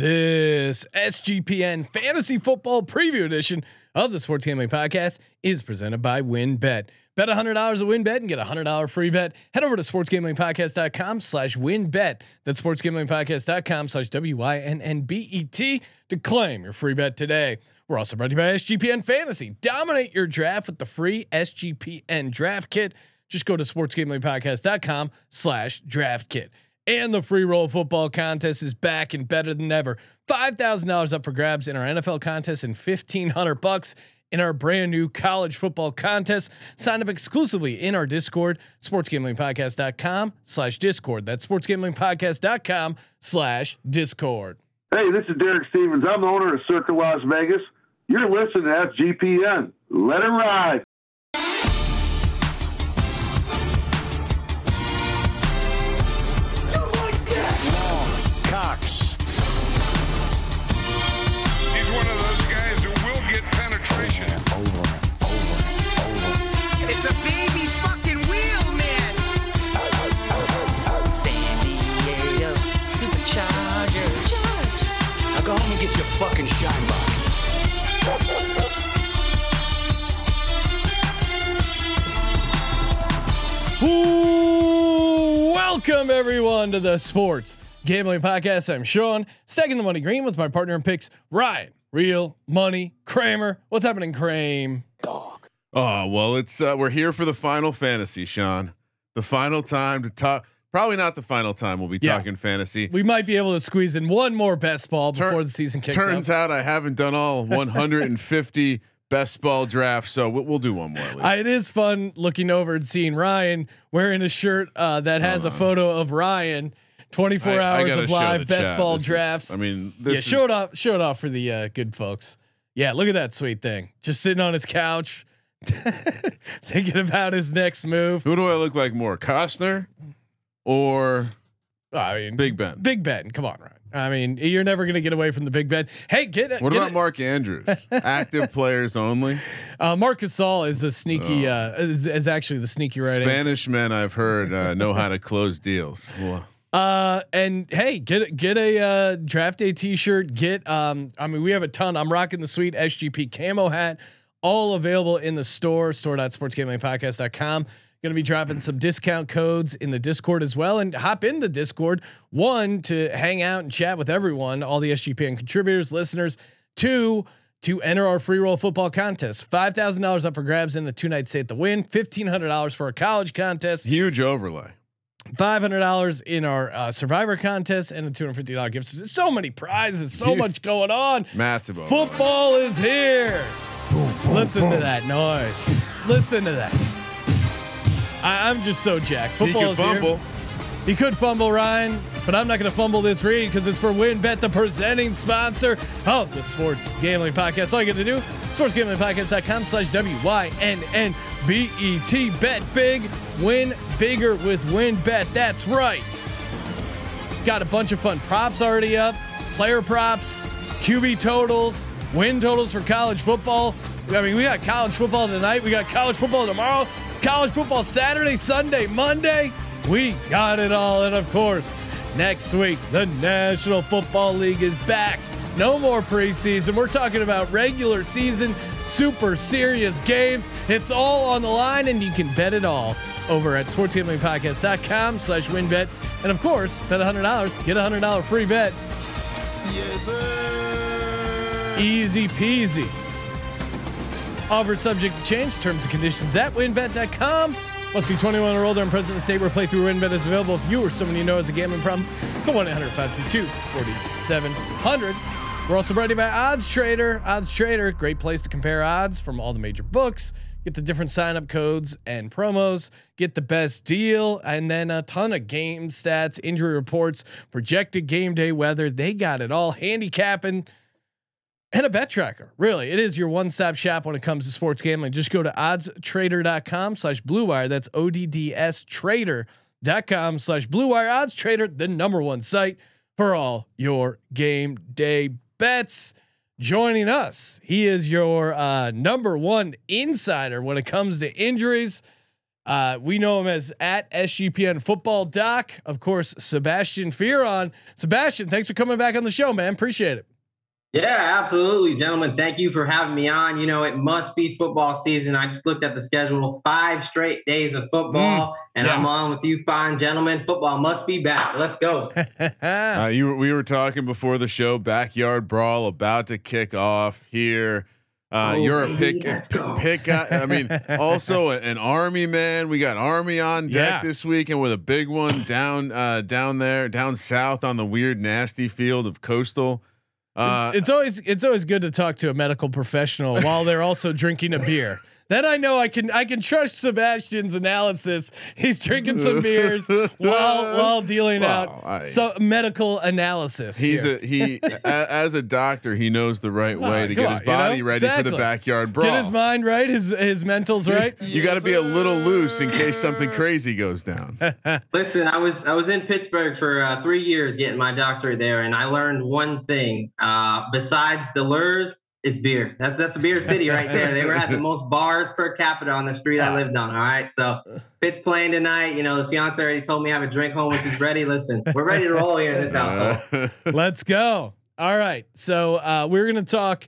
This SGPN Fantasy Football Preview Edition of the Sports Gambling Podcast is presented by WynnBet. Bet $100 at WynnBet and get a $100 free bet. Head over to sportsgamblingpodcast.com slash wynnbet. That's sportsgamblingpodcast.com slash W-Y-N-N-B-E-T to claim your free bet today. We're also brought to you by SGPN Fantasy. Dominate your draft with the free SGPN Draft Kit. Just go to sportsgamblingpodcast.com slash draft kit. And the free roll football contest is back and better than ever. Five thousand dollars up for grabs in our NFL contest and fifteen hundred bucks in our brand new college football contest. Sign up exclusively in our Discord, sportsgamblingpodcast.com slash discord. That's sportsgamblingpodcast.com slash discord. Hey, this is Derek Stevens. I'm the owner of Circa Las Vegas. You're listening to SGPN. Let it ride. Fucking shine box. Ooh, welcome everyone to the Sports Gambling Podcast. I'm Sean, stacking the money green with my partner in picks, Ryan. Real money, Kramer. What's happening, Kramer? Oh well, it's uh, we're here for the final fantasy, Sean. The final time to talk. Probably not the final time we'll be Yeah. talking fantasy. We might be able to squeeze in one more best ball Tur- before the season kicks Turns off. out I haven't done all 150 best ball drafts, so we'll, we'll do one more at least. I, it is fun looking over and seeing Ryan wearing a shirt uh, that has a photo of Ryan. 24 I- I hours gotta of live best chat. ball This is- drafts. I mean, this yeah, is, show it off. Show it off for the uh, good folks. Yeah, look at that sweet thing. Just sitting on his couch, thinking about his next move. Who do I look like more, Costner or I mean, Big Ben? Big Ben. Come on, Ryan. I mean, you're never gonna get away from the Big Ben. Hey, get it. What get about it. Mark Andrews? Active players only. Uh, Marcus Saul is a sneaky. Uh, is, is actually the sneaky right answer. Spanish men I've heard uh, know how to close deals. Well, Uh, and hey, get get a uh, draft day T-shirt. Get um, I mean, we have a ton. I'm rocking the sweet SGP camo hat. All available in the store. Store.sportsgamblingpodcast.com. Going to be dropping some discount codes in the Discord as well, and hop in the Discord. One to hang out and chat with everyone, all the SGPN contributors, listeners. Two to enter our free roll football contest. Five thousand dollars up for grabs in the two night stay at the Wynn. Fifteen hundred dollars for a college contest huge overlay. five hundred dollars in our uh, Survivor contest and a two hundred fifty dollar gift. So many prizes, so Huge. much going on. Massive overlay. Football is here. Listen to that noise. Listen to that. I, I'm just so jacked. He Football can is fumble. here. He could fumble, Ryan, but I'm not going to fumble this read because it's for WynnBet, the presenting sponsor of the Sports Gambling Podcast. All you got to do, sportsgamblingpodcast.com slash W-Y-N-N-B-E-T. Bet big, win bigger with WynnBet. That's right. Got a bunch of fun props already up, player props, QB totals, win totals for college football. I mean, we got college football tonight. We got college football tomorrow, college football Saturday, Sunday, Monday. We got it all. And of course, next week, the National Football League is back. No more preseason. We're talking about regular season, super serious games. It's all on the line, and you can bet it all over at sportsgamblingpodcast.com slash wynnbet. And of course, bet $100, get a $100 free bet. Yes, sir. Easy peasy. Offer subject to change. Terms and conditions at wynnbet.com. Must be 21 or older and present in the state where playthrough WynnBet is available. If you or someone you know has a gambling problem, call 1 800 522 4700. We're also brought to you by Odds Trader. Odds Trader, great place to compare odds from all the major books. Get the different sign up codes and promos. Get the best deal, and then a ton of game stats, injury reports, projected game day weather. They got it all. Handicapping and a bet tracker. Really, it is your one-stop shop when it comes to sports gambling. Just go to oddstrader.com slash blue wire. That's O-D-D-S trader.com slash blue wire odds trader, the number one site for all your game day bets. Joining us, he is your uh, number one insider when it comes to injuries. Uh, we know him as at SGPN Football Doc. Of course, Sebastian Fearon. Sebastian, thanks for coming back on the show, man. Appreciate it. Yeah, absolutely, gentlemen. Thank you for having me on. You know, it must be football season. I just looked at the schedule: five straight days of football, and yeah. I'm on with you, fine gentlemen. Football must be back. Let's go. Uh, you, we were talking before the show. Backyard brawl about to kick off here. Uh, Oh, you're a pick, pick. I mean, also an army man. We got army on deck Yeah. this week, and with a big one down, uh, down there, down south on the weird, nasty field of coastal. Uh, it's always it's always good to talk to a medical professional while they're also drinking a beer. Then I know I can I can trust Sebastian's analysis. He's drinking some beers while while dealing Well, out I- some medical analysis. He's here. a he a, as a doctor. He knows the right way to come get his on, you body know? ready for the backyard brawl. get his mind right, his his mentals right. you got to be a little loose in case something crazy goes down. Listen, I was I was in Pittsburgh for uh, three years getting my doctorate there, and I learned one thing. Uh, besides the lures, it's beer. That's that's a beer city right there. They were at the most bars per capita on the street I lived on. All right, so Pitt's playing tonight. You know, the fiance already told me I have a drink home when she's ready. Listen, we're ready to roll here in this household. Let's go. All right. So uh, we're gonna talk.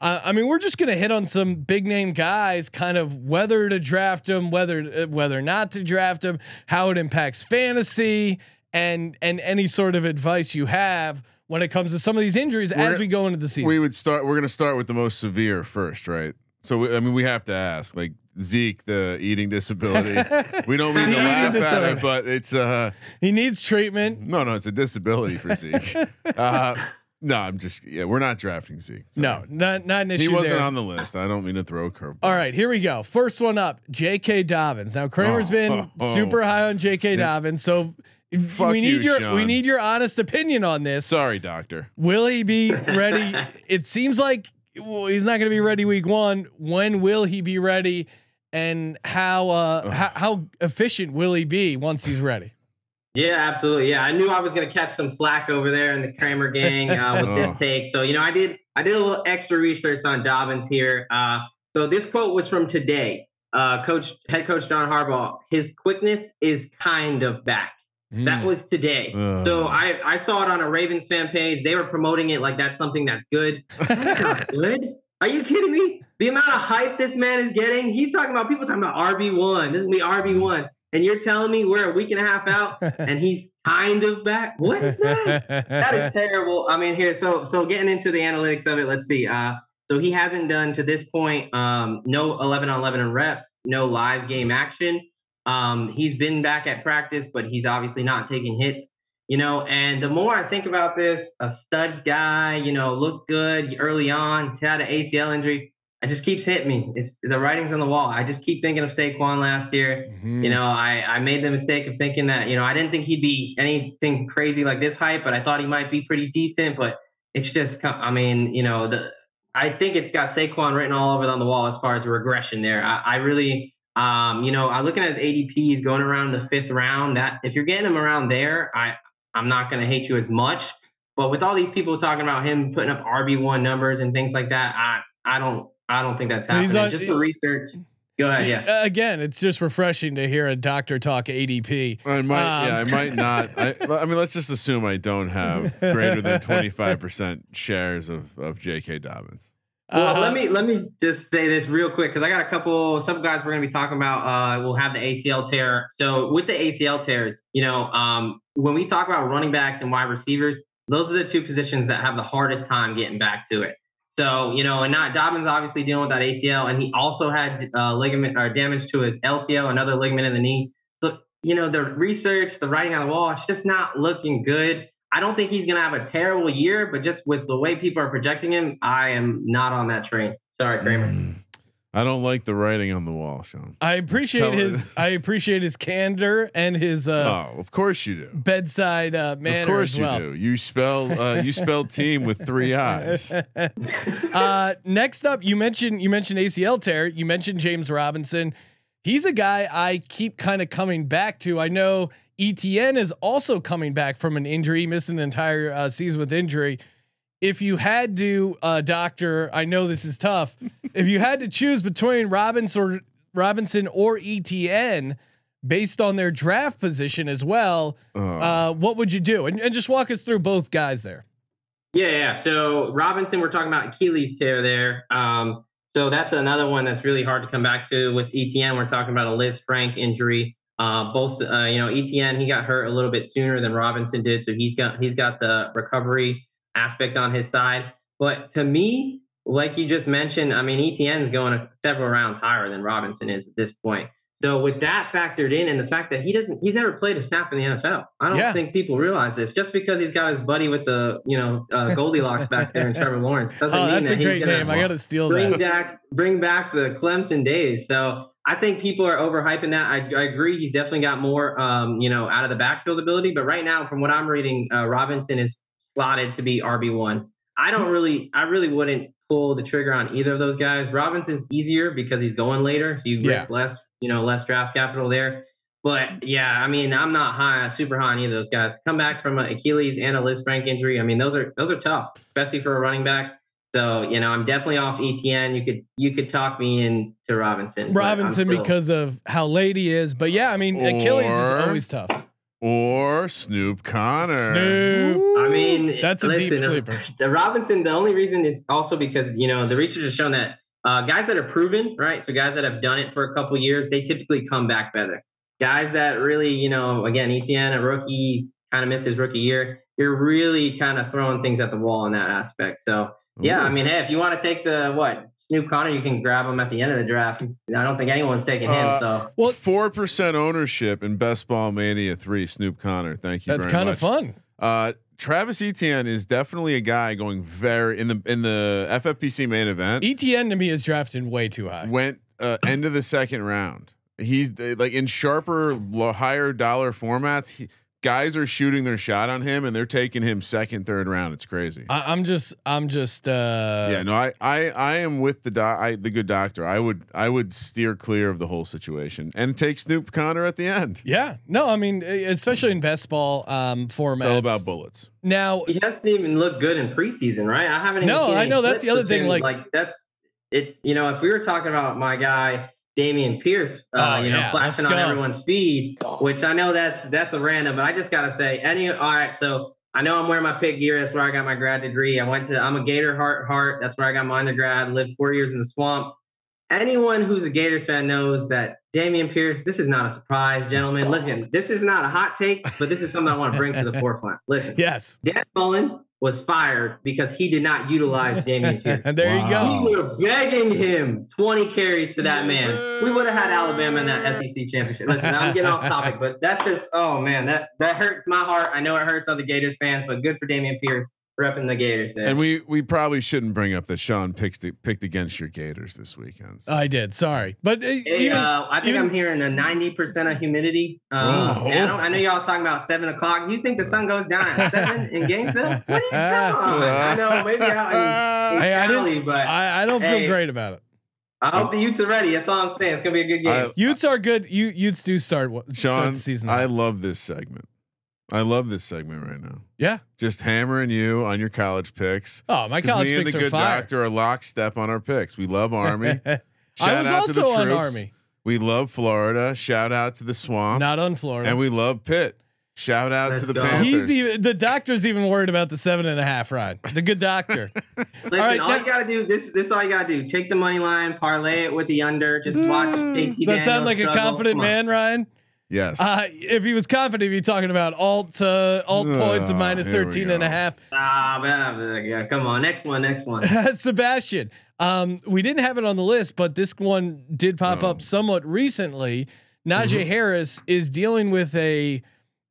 Uh, I mean, we're just gonna hit on some big name guys, kind of whether to draft them, whether uh, whether not to draft them, how it impacts fantasy, and and any sort of advice you have when it comes to some of these injuries as We're- we go into the season. we would start. We're gonna start with the most severe first, right? So we, I mean, we have to ask, like Zeke, the eating disability. we don't mean The to laugh at disorder. it, but it's uh he needs treatment. no, no, it's a disability for Zeke. uh, no, I'm just yeah, we're not drafting Zeke. Sorry. No, not not an issue. he wasn't there. on the list. I don't mean to throw a curveball. All right, here we go. First one up, J.K. Dobbins. Now Kramer's Oh, been oh, super high on J.K. Dobbins, so Fuck we need you, your we need your honest opinion on this. Sorry, doctor. Will he be ready? it seems like well, he's not going to be ready week one. When will he be ready? And how uh how, how efficient will he be once he's ready? Yeah, absolutely. Yeah, I knew I was going to catch some flack over there in the Kramer gang uh, with Oh. this take. So you know, I did I did a little extra research on Dobbins here. Uh, so this quote was from today. Uh, coach, head coach John Harbaugh. His quickness is kind of back. That was today. Ugh. So I I saw it on a Ravens fan page. They were promoting it like that's something that's good. That's not good. Are you kidding me? The amount of hype this man is getting. He's talking about people talking about RB one. This is gonna be RB one, and you're telling me we're a week and a half out, and he's kind of back. What is that? that is terrible. I mean, here, so so getting into the analytics of it, let's see. Uh, so he hasn't done to this point um, no 11 on 11 in reps, no live game action. Um, he's been back at practice, but he's obviously not taking hits. You know, and the more I think about this, a stud guy, you know, looked good early on, had an ACL injury. It just keeps hitting me. It's the writing's on the wall. I just keep thinking of Saquon last year. Mm. You know, I, I made the mistake of thinking that, you know, I didn't think he'd be anything crazy like this hype, but I thought he might be pretty decent. But it's just, I mean, you know, the I think it's got Saquon written all over on the wall as far as regression there. I, I really, um, you know, I looking at his ADPs going around the fifth round. That if you're getting him around there, I I'm not going to hate you as much. But with all these people talking about him putting up RB one numbers and things like that, I I don't I don't think that's So he's happening. on- Just for research. Go ahead, yeah. Again, it's just refreshing to hear a doctor talk ADP. I might, Um, yeah, I might not. I, I mean, let's just assume I don't have greater than twenty five percent shares of of J.K. Dobbins. Well, Uh-huh. let me let me just say this real quick because I got a couple. Some guys we're going to be talking about. Uh, will have the ACL tear. So with the ACL tears, you know, um, when we talk about running backs and wide receivers, those are the two positions that have the hardest time getting back to it. So you know, and not Dobbins obviously dealing with that ACL, and he also had uh, ligament or damage to his LCL, another ligament in the knee. So you know, the research, the writing on the wall, it's just not looking good. I don't think he's going to have a terrible year, but just with the way people are projecting him, I am not on that train. Sorry, Kramer. Mm. I don't like the writing on the wall, Sean. I appreciate his I appreciate his candor and his uh, oh, of course you do. bedside uh, manner Of course as you do. You spell uh, you spell team with three eyes. uh, next up, you mentioned you mentioned ACL tear. You mentioned James Robinson. He's a guy I keep kind of coming back to. I know ETN is also coming back from an injury, he missed an entire uh, season with injury. If you had to, uh, doctor, I know this is tough. if you had to choose between Robinson or Robinson or ETN based on their draft position as well, Uh, uh, what would you do? And, and just walk us through both guys there. Yeah, yeah. So Robinson, we're talking about Achilles tear there. Um, so that's another one that's really hard to come back to. With ETN, we're talking about a Lisfranc injury. Uh, both, uh, you know, ETN he got hurt a little bit sooner than Robinson did, so he's got he's got the recovery aspect on his side. But to me, like you just mentioned, I mean, ETN is going several rounds higher than Robinson is at this point. So with that factored in, and the fact that he doesn't, he's never played a snap in the NFL. I don't Yeah. think people realize this. Just because he's got his buddy with the, you know, uh, Goldilocks back there and Trevor Lawrence doesn't Oh, mean that's a that he's great name. I got to steal bring that. back bring back the Clemson days. So I think people are overhyping that. I, I agree. He's definitely got more, um, you know, out of the backfield ability. But right now, from what I'm reading, uh, Robinson is slotted to be RB one. I don't really, I really wouldn't pull the trigger on either of those guys. Robinson's easier because he's going later, so you Yeah. risk less, you know, less draft capital there. But yeah, I mean, I'm not high, super high on either of those guys. To come back from an Achilles and a Lisfranc injury, I mean, those are those are tough, especially for a running back. So you know, I'm definitely off ETN. You could you could talk me into Robinson. Robinson still- because of how late he is. But yeah, I mean, Achilles is always tough. or Snoop Conner. Snoop. I mean, That's a deep sleeper. The Robinson, the only reason is also because you know the research has shown that uh, guys that are proven, right? So guys that have done it for a couple years, they typically come back better. Guys that really, you know, again, ETN, a rookie, kind of missed his rookie year. You're really kind of throwing things at the wall in that aspect. So yeah, I mean, hey, if you want to take the what Snoop Conner, you can grab him at the end of the draft. I don't think anyone's taking him. Uh, so Well- four percent ownership in Best Ball Mania three. Snoop Conner. Thank you. That's very kind of fun. Uh, Travis Etienne is definitely a guy going very in the in the FFPC main event. ETN to me is drafted way too high. went uh, end of the second round. He's like in sharper, higher dollar formats. He, guys are shooting their shot on him, and they're taking him second, third round. It's crazy. I, I'm just, I'm just, uh, yeah, no, I, I, I am with the doc, I, the good doctor. I would, I would steer clear of the whole situation and take Snoop Conner at the end. yeah. No, I mean, especially in best ball um, formats. It's all about bullets. now. he hasn't even looked good in preseason, right? I haven't. Even No, seen I know, that's the other thing, Like, like- that's it's you know if we were talking about my guy Dameon Pierce, uh, Oh, you know, yeah, let's flashing on go. everyone's feed, which I know that's that's a random, but I just gotta say, any all right, so. I know I'm wearing my pit gear. That's where I got my grad degree. I went to. I'm a Gator heart heart. That's where I got my undergrad. Lived four years in the swamp. Anyone who's a Gators fan knows that Dameon Pierce. This is not a surprise, gentlemen. Listen, this is not a hot take, but this is something I want to bring to the forefront. Listen, Yes. Dan Mullen was fired because he did not utilize Dameon Pierce. and there you Wow. go. We were begging him 20 carries to that man. We would have had Alabama in that SEC championship. Listen, I'm getting off topic, but that's just oh man, that that hurts my heart. I know it hurts other Gators fans, but good for Dameon Pierce repping the Gators there. And we, we probably shouldn't bring up that Sean picked picked against your Gators this weekend. So. I did. Sorry, but uh, Hey, even uh, I think even- I'm hearing a 90% of humidity. Um, Oh. I, don't, I know y'all talking about seven o'clock. You think the sun goes down at seven in Gainesville? What are you come on? I know maybe out in, in Hey, I didn't- but I, I, I don't feel Hey. great about it. I hope the Utes are ready. That's all I'm saying. It's gonna be a good game. I- Utes are good. You Utes do start what start Sean, the season. I love this segment. I love this segment right now. yeah. Just hammering you on your college picks. Oh, my college picks. me and the good fire. doctor are lockstep on our picks. We love Army. I Shout was out to the also on troops. Army, We love Florida. Shout out to the swamp. not on Florida. and we love Pitt. Shout out Let's to the go. Panthers. He's even the doctor's even worried about the seven and a half ride. The good doctor. Listen, all all, right, you gotta do this. This is all you gotta do. Take the money line, parlay it with the under. Just watch. Mm. JT Does that sound Daniels like a confident man, Ryan? Yes. Uh, if he was confident, he'd be talking about alt uh, alt points of minus here we 13 and a half. Ah, man, yeah, come on. Next one. Next one. Sebastian, um, we didn't have it on the list, but this one did pop Oh. up somewhat recently. Najee Mm-hmm. Harris is dealing with a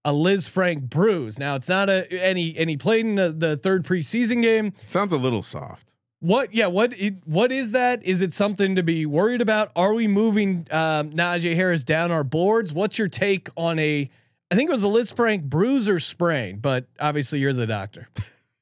a Lisfranc bruise. Now it's not a any and he played in the, the third preseason game. Sounds a little soft. What? Yeah. What? What is that? Is it something to be worried about? Are we moving um, Najee Harris down our boards? What's your take on a? I think it was a Lisfranc bruise or sprain, but obviously you're the doctor.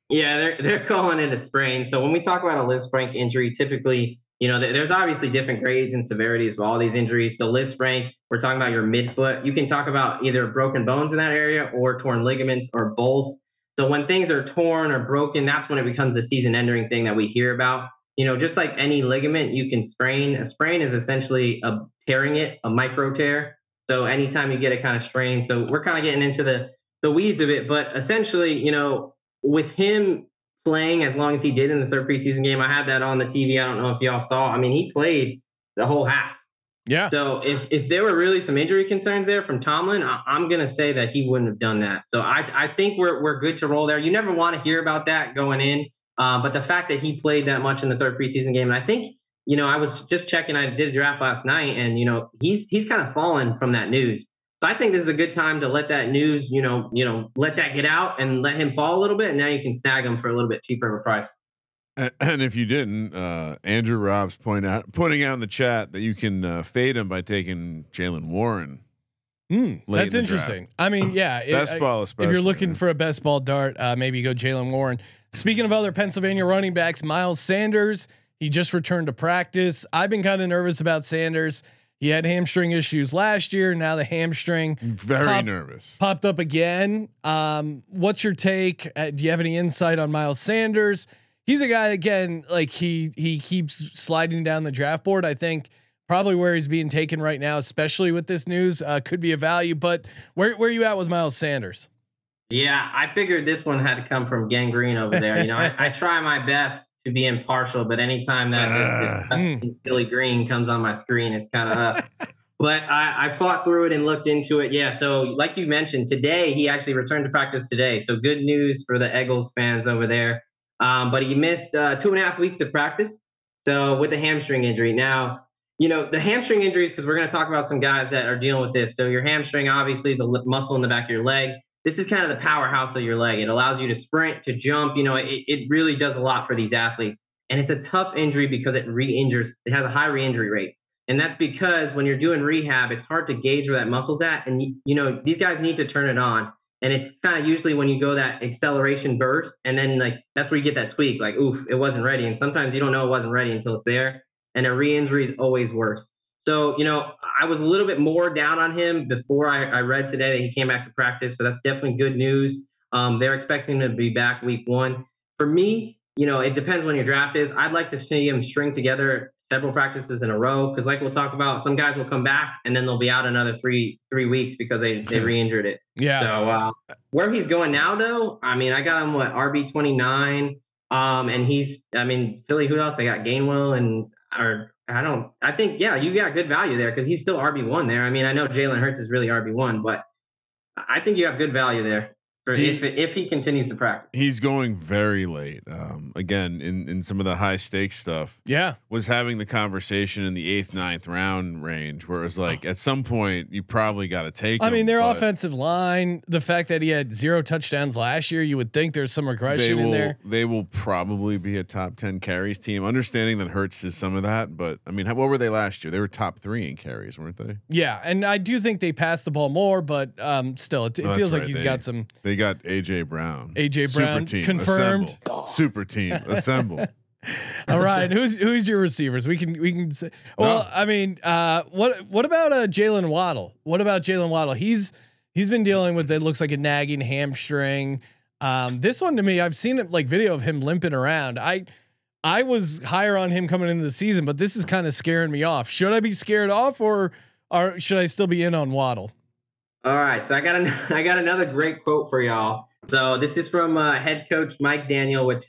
Yeah, they're they're calling it a sprain. So when we talk about a Lisfranc injury, typically, you know, there- there's obviously different grades and severities of all these injuries. So Lisfranc, we're talking about your midfoot. You can talk about either broken bones in that area or torn ligaments or both. So when things are torn or broken, that's when it becomes the season-ending thing that we hear about. You know, just like any ligament, you can sprain. A sprain is essentially a tearing it, a micro tear. So anytime you get it kind of strained, so we're kind of getting into the the weeds of it. But essentially, you know, with him playing as long as he did in the third preseason game, I had that on the TV. I don't know if y'all saw. I mean, he played the whole half. Yeah. So if if there were really some injury concerns there from Tomlin, I, am gonna say that he wouldn't have done that. So I I think we're we're good to roll there. You never want to hear about that going in, uh, but the fact that he played that much in the third preseason game, and I think you know I was just checking. I did a draft last night, and you know he's he's kind of fallen from that news. So I think this is a good time to let that news, you know, you know, let that get out and let him fall a little bit, and now you can snag him for a little bit cheaper of a price. And, if you didn't, uh, Andrew Robs point out pointing out in the chat that you can uh, fade him by taking Jaylen Warren. Mm, that's in interesting. I mean, yeah, it- Best ball, if you're looking for a best ball dart, uh, maybe go Jaylen Warren. Speaking of other Pennsylvania running backs, Miles Sanders, he just returned to practice. I've been kind of nervous about Sanders. He had hamstring issues last year. Now the hamstring very Pop- nervous. popped up again. Um, what's your take? Uh, do you have any insight on Miles Sanders? He's a guy again, like he he keeps sliding down the draft board. I think probably where he's being taken right now, especially with this news, uh, could be a value. But where where are you at with Miles Sanders? Yeah, I figured this one had to come from gangrene over there. You know, I, I try my best to be impartial, but anytime that this, this disgusting Billy Green comes on my screen, it's kind of up. But I, I fought through it and looked into it. Yeah, so like you mentioned, today he actually returned to practice today. So good news for the Eagles fans over there. Um, but he missed uh, two and a half weeks of practice. So with the hamstring injury. Now, you know, the hamstring injuries, because we're going to talk about some guys that are dealing with this. So your hamstring, obviously, the muscle in the back of your leg. This is kind of the powerhouse of your leg. It allows you to sprint, to jump. You know, it, it really does a lot for these athletes. And it's a tough injury because it re-injures. It has a high re-injury rate. And that's because when you're doing rehab, it's hard to gauge where that muscle's at. And you know, these guys need to turn it on. And it's kind of usually when you go that acceleration burst, and then like that's where you get that tweak, like, oof, it wasn't ready. And sometimes you don't know it wasn't ready until it's there. And a re-injury is always worse. So, you know, I was a little bit more down on him before I, I read today that he came back to practice. So that's definitely good news. Um, they're expecting him to be back week one. For me, you know, it depends when your draft is. I'd like to see him string together several practices in a row because, like we'll talk about, some guys will come back and then they'll be out another three three weeks because they they re-injured it. Yeah, So uh, where he's going now, though, I mean, I got him what RB twenty nine, um, and he's, I mean, Philly. Who else? They got Gainwell and or I don't. I think yeah, you got good value there because he's still RB one there. I mean, I know Jalen Hurts is really RB one, but I think you have good value there for He- if if he continues to practice. He's going very late. Um, again, in in some of the high stakes stuff, yeah. was having the conversation in the eighth, ninth round range, where it's like at some point you probably got to take. I mean, their but offensive line, the fact that he had zero touchdowns last year, you would think there's some They regression will. in there. They will probably be a top ten carries team. Understanding that Hurts is some of that, but I mean, how, what were they last year? They were top three in carries, weren't they? Yeah, and I do think they passed the ball more, but um, still, it, it Oh, that's feels like right. he's They- got some. They got AJ Brown. AJ Brown Super team, confirmed. assemble. Super team assemble. All right, who's who's your receivers? We can we can say. Well, No. I mean, uh, what what about uh, Jaylen Waddle? What about Jaylen Waddle? He's he's been dealing with it looks like a nagging hamstring. Um, this one to me, I've seen it like video of him limping around. I I was higher on him coming into the season, but this is kind of scaring me off. Should I be scared off, or or should I still be in on Waddle? All right, so I got an, I got another great quote for y'all. So this is from uh, head coach Mike McDaniel, which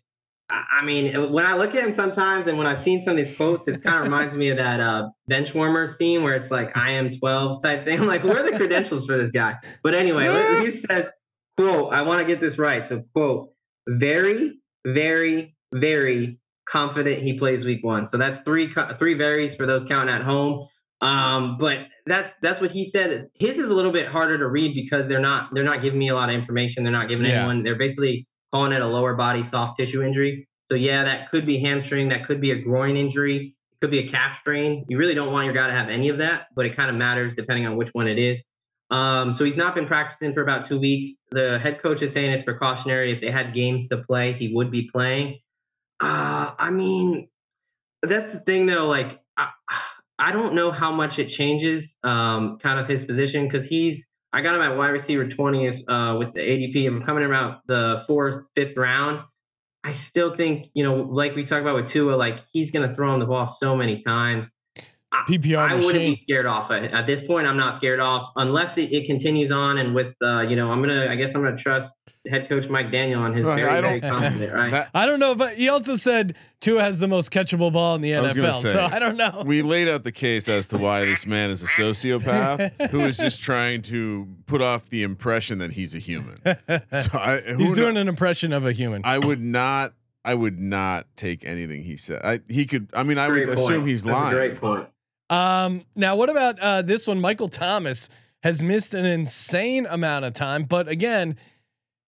I mean, when I look at him sometimes, and when I've seen some of these quotes, it kind of reminds me of that uh, bench warmer scene where it's like I am 12 type thing. I'm like, where are the credentials for this guy? But anyway, he says, "quote I want to get this right." So quote very, very, very confident he plays week one. So that's three three varies for those counting at home. Um, but that's that's what he said. His is a little bit harder to read because they're not they're not giving me a lot of information. They're not giving Yeah. anyone. They're basically calling it a lower body soft tissue injury. So yeah, that could be hamstring. That could be a groin injury. It could be a calf strain. You really don't want your guy to have any of that, but it kind of matters depending on which one it is. Um, so he's not been practicing for about two weeks. The head coach is saying it's precautionary. If they had games to play, he would be playing. Uh, I mean, that's the thing though. Like, I, I don't know how much it changes, um, kind of his position because he's. I got him at wide receiver 20th uh, with the ADP. I'm coming around the fourth, fifth round. I still think, you know, like we talked about with Tua, like he's going to throw him the ball so many times. PPR I wouldn't machine. be scared off it. At this point, I'm not scared off unless it, it continues on. And with, uh, you know, I'm gonna, I guess I'm gonna trust head coach Mike McDaniel on his Right, very, I very don't- confident, right? That- I don't know if I, he also said Tua has the most catchable ball in the I NFL. say, so I don't know. we laid out the case as to why this man is a sociopath who is just trying to put off the impression that he's a human. So I, who He's kno- doing an impression of a human. I would not. I would not take anything he said. I, he could. I mean, I Great would point. assume he's That's lying. A great point. Um, now, what about uh, this one? Michael Thomas has missed an insane amount of time, but again,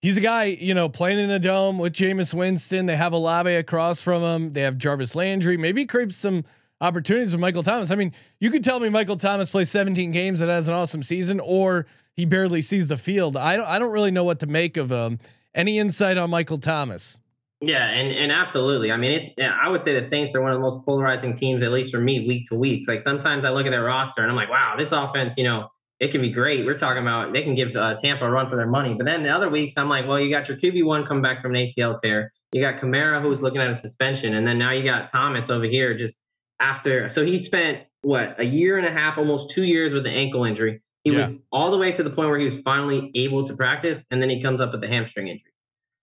he's a guy you know playing in the dome with Jameis Winston. They have Olave across from him. They have Jarvis Landry. Maybe it creates some opportunities with Michael Thomas. I mean, you could tell me Michael Thomas plays 17 games and has an awesome season, or he barely sees the field. I don't. I don't really know what to make of him. Any insight on Michael Thomas? Yeah, and and absolutely. I mean, it's I would say the Saints are one of the most polarizing teams, at least for me, week to week. Like sometimes I look at their roster and I'm like, wow, this offense, you know, it can be great. We're talking about they can give uh, Tampa a run for their money. But then the other weeks, I'm like, well, you got your QB one come back from an ACL tear. You got Kamara who's looking at a suspension, and then now you got Thomas over here just after. So he spent what a year and a half, almost two years with an ankle injury. He Yeah. was all the way to the point where he was finally able to practice, and then he comes up with the hamstring injury.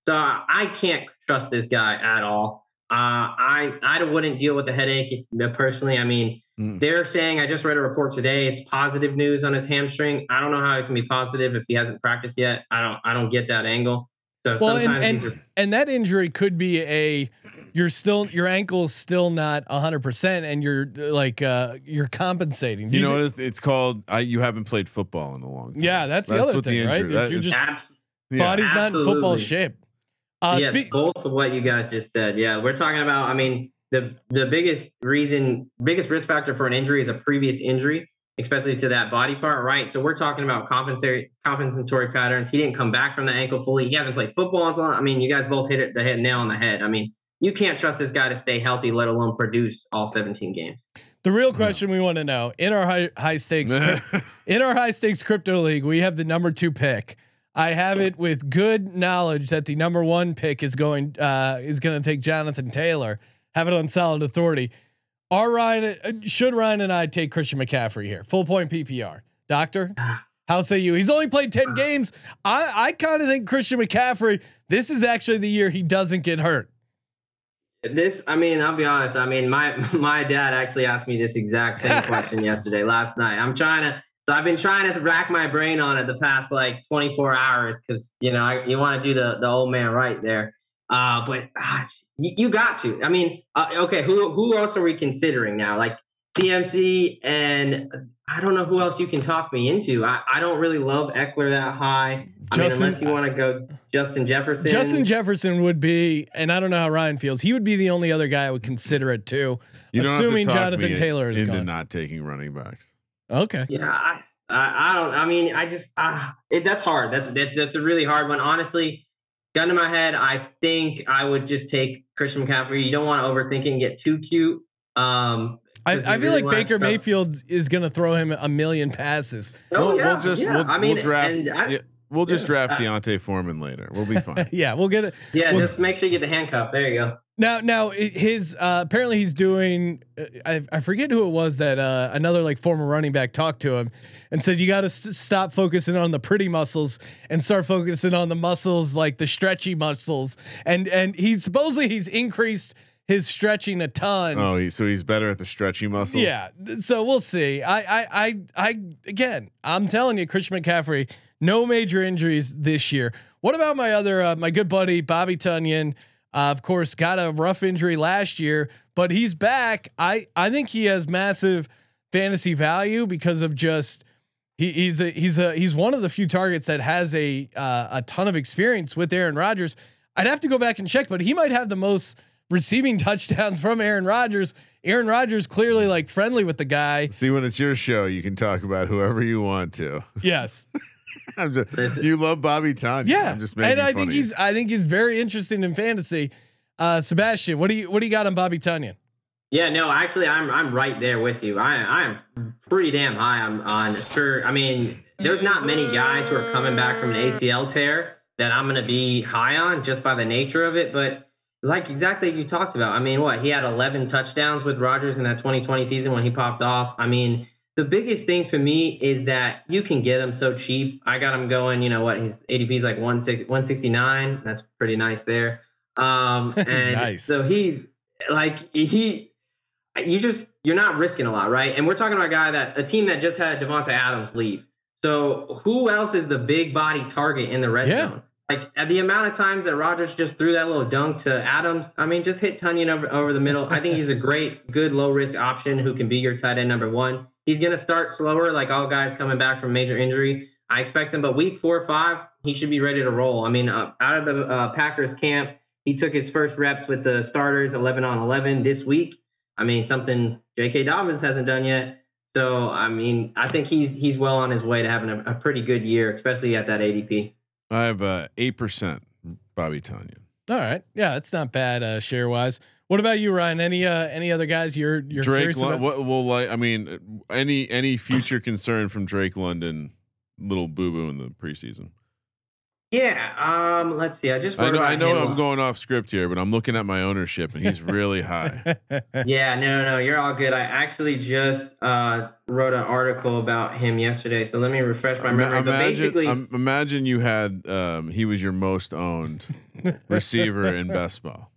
So I can't trust this guy at all. Uh, I I wouldn't deal with the headache personally. I mean, Mm. they're saying I just read a report today. It's positive news on his hamstring. I don't know how it can be positive if he hasn't practiced yet. I don't I don't get that angle. So Well, and sometimes these and, are, and that injury could be a you're still your ankle's still not 100% and you're like uh you're compensating. Do You know thi- what it's called? I you haven't played football in a long time. Yeah, that's the other what thing, right? injury- If that you're just- abs- yeah. body's not in football shape. Uh yes, speak, both of what you guys just said. Yeah, we're talking about. I mean, the the biggest reason, biggest risk factor for an injury is a previous injury, especially to that body part, right? So we're talking about compensatory compensatory patterns. He didn't come back from the ankle fully. He hasn't played football in so long. I mean, you guys both hit it the head nail on the head. I mean, you can't trust this guy to stay healthy, let alone produce all 17 games. the real question we want to know in our high high stakes in our high stakes crypto league, we have the number 2 pick. I have it with good knowledge that the number 1 pick is going uh is going to take Jonathan Taylor. Have it on solid authority. Are Ryan uh, should Ryan and I take Christian McCaffrey here? Full point PPR. Doctor, how say you? He's only played 10 games. I I kind of think Christian McCaffrey this is actually the year he doesn't get hurt. This, I mean, I'll be honest. I mean, my my dad actually asked me this exact same question yesterday, last night. I'm trying to, so I've been trying to rack my brain on it the past like 24 hours because you know I, you want to do the the old man right there. Uh, but ah, you, you got to. I mean, uh, okay, who who else are we considering now? Like CMC and I don't know who else you can talk me into. I, I don't really love Ekeler that high. I Justin- mean, unless you want to go Justin Jefferson. Justin Jefferson would be, and I don't know how Ryan feels. He would be the only other guy I would consider it too. You don't assuming have to talk Jonathan me Taylor is into gone. not taking running backs. Okay. Yeah, I, I, I don't. I mean, I just ah, it, that's hard. That's that's that's a really hard one. Honestly, gun to my head, I think I would just take Christian McCaffrey. You don't want to overthink it and get too cute. Um, I, 'cause I feel really like Baker trust- Mayfield is going to throw him a million passes. Oh, we'll, yeah, we'll just yeah. we'll, I mean, we'll draft. and I- yeah, we'll just yeah. draft Uh, D'Onta Foreman later. We'll be fine. yeah, we'll get it. yeah, Well- just make sure you get the handcuff. There you go. Now, now his uh, apparently he's doing. Uh, I, I forget who it was that uh, another like former running back talked to him and said you got to st- stop focusing on the pretty muscles and start focusing on the muscles like the stretchy muscles. And and he's supposedly he's increased his stretching a ton. oh, he, so he's better at the stretchy muscles. Yeah. So we'll see. I, I, I, I, again, I'm telling you, Christian McCaffrey, no major injuries this year. What about my other, uh, my good buddy, Bobby Tonyan? Uh, of course, got a rough injury last year, but he's back. I, I think he has massive fantasy value because of just, he, he's a, he's a, he's one of the few targets that has a, uh, a ton of experience with Aaron Rodgers. I'd have to go back and check, but he might have the most receiving touchdowns from Aaron Rodgers. Aaron Rodgers clearly like friendly with the guy. See, when it's your show, you can talk about whoever you want to. Yes. I'm just, you love Bobby Tonyan. Yeah. I'm just making and I fun think of you. he's I think he's very interesting in fantasy. Uh Sebastian, what do you what do you got on Bobby Tonyan? Yeah, no, actually, I'm I'm right there with you. I I'm pretty damn high on on for. I mean, there's not many guys who are coming back from an ACL tear that I'm going to be high on just by the nature of it. But like exactly you talked about. I mean, what he had 11 touchdowns with Rodgers in that 2020 season when he popped off. I mean, the biggest thing for me is that you can get him so cheap. I got him going. You know what? His ADP is like 169. That's pretty nice there. Um, and Nice. so he's like he. You just you're not risking a lot, right? And we're talking about a guy that a team that just had Davante Adams leave. So who else is the big body target in the red Yeah. zone? Like at the amount of times that Rodgers just threw that little dunk to Adams, I mean, just hit Tonyan over, over the middle. I think he's a great, good low risk option who can be your tight end number one. He's gonna start slower, like all guys coming back from major injury. I expect him, but week four or five, he should be ready to roll. I mean, uh, out of the uh, Packers camp, he took his first reps with the starters, 11 on 11 this week. I mean, something J.K. Dobbins hasn't done yet. So, I mean, I think he's he's well on his way to having a, a pretty good year, especially at that ADP. I have uh, eight percent Bobby Tonyan. All right. Yeah, it's not bad uh, share wise. What about you, Ryan? Any uh, any other guys you're you're Drake. curious Lon- about? what will like? I mean, any any future concern from Drake London? Little boo boo in the preseason. Yeah. Um. Let's see. I just I know. I know. I'm going off script here, but I'm looking at my ownership, and he's really high. Yeah, no, no, no, you're all good. I actually just uh, wrote an article about him yesterday, so let me refresh my Ima- memory. But basically, imagine, um, imagine you had um, he was your most owned receiver in best ball.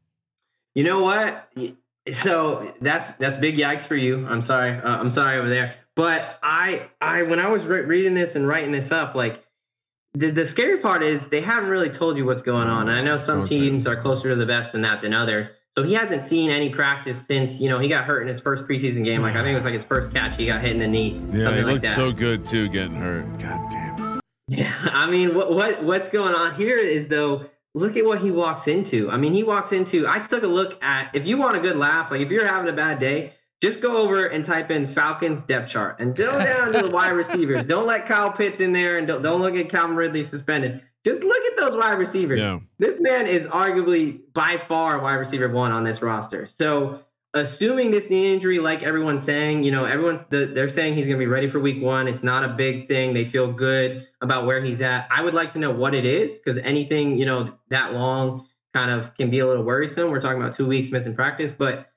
You know what? So that's that's big yikes for you. I'm sorry. Uh, I'm sorry over there. But I, I when I was re- reading this and writing this up, like the, the scary part is they haven't really told you what's going on. And I know some Don't say teams are closer to the best than that than other. So he hasn't seen any practice since you know he got hurt in his first preseason game. Like I think it was like his first catch, he got hit in the knee. Yeah, he like looked that. so good too, getting hurt. God damn. It. Yeah, I mean, what what what's going on here is though. Look at what he walks into. I mean, he walks into. I took a look at. If you want a good laugh, like if you're having a bad day, just go over and type in Falcons depth chart and go down to the wide receivers. Don't let Kyle Pitts in there, and don't, don't look at Calvin Ridley suspended. Just look at those wide receivers. Yeah. This man is arguably by far wide receiver one on this roster. So, assuming this knee injury, like everyone's saying, you know, everyone the, they're saying he's going to be ready for week one. It's not a big thing. They feel good about where he's at. I would like to know what it is because anything, you know, that long kind of can be a little worrisome. We're talking about two weeks missing practice, but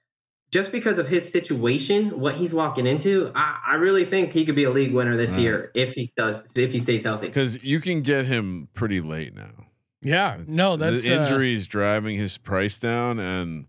just because of his situation, what he's walking into, I, I really think he could be a league winner this Right. year if he does, if he stays healthy. Because you can get him pretty late now. yeah. It's- No, that's the uh, injuries driving his price down, and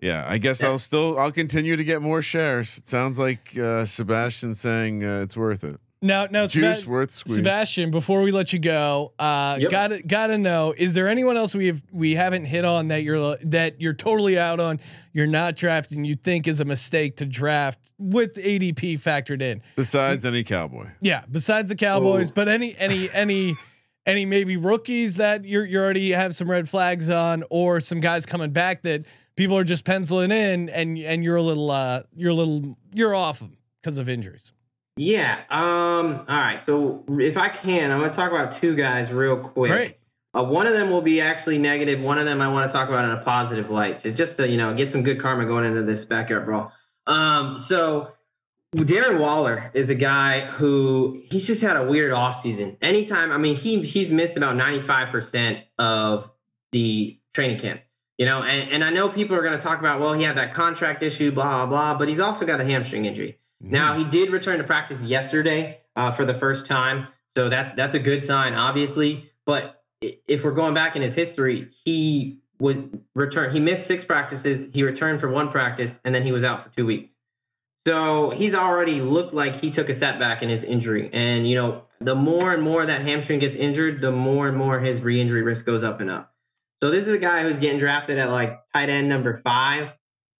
yeah, I guess Yeah. I'll still I'll continue to get more shares. It sounds like uh, Sebastian saying uh, it's worth it. now now Juice Seba- worth squeeze. Sebastian, before we let you go, uh, Yep. gotta gotta know: is there anyone else we have we haven't hit on that you're that you're totally out on? You're not drafting. You think is a mistake to draft with ADP factored in? Besides any cowboy, Yeah, besides the Cowboys, Oh. but any any any any maybe rookies that you're you already have some red flags on, or some guys coming back that people are just penciling in, and and you're a little uh you're a little you're off them because of injuries. Yeah. Um. All right. So if I can, I'm going to talk about two guys real quick. Great. Uh, one of them will be actually negative. One of them I want to talk about in a positive light, to just to you know get some good karma going into this backyard brawl. Um. So Darren Waller is a guy who he's just had a weird offseason. Anytime, I mean, he he's missed about 95% of the training camp. You know, and, and I know people are going to talk about, well, he had that contract issue, blah, blah, blah, but he's also got a hamstring injury. Now he did return to practice yesterday uh, for the first time, so that's that's a good sign, obviously. But if we're going back in his history, he would return. He missed six practices. He returned for one practice, and then he was out for two weeks. So he's already looked like he took a setback in his injury. And you know, the more and more that hamstring gets injured, the more and more his re-injury risk goes up and up. So this is a guy who's getting drafted at like tight end number five.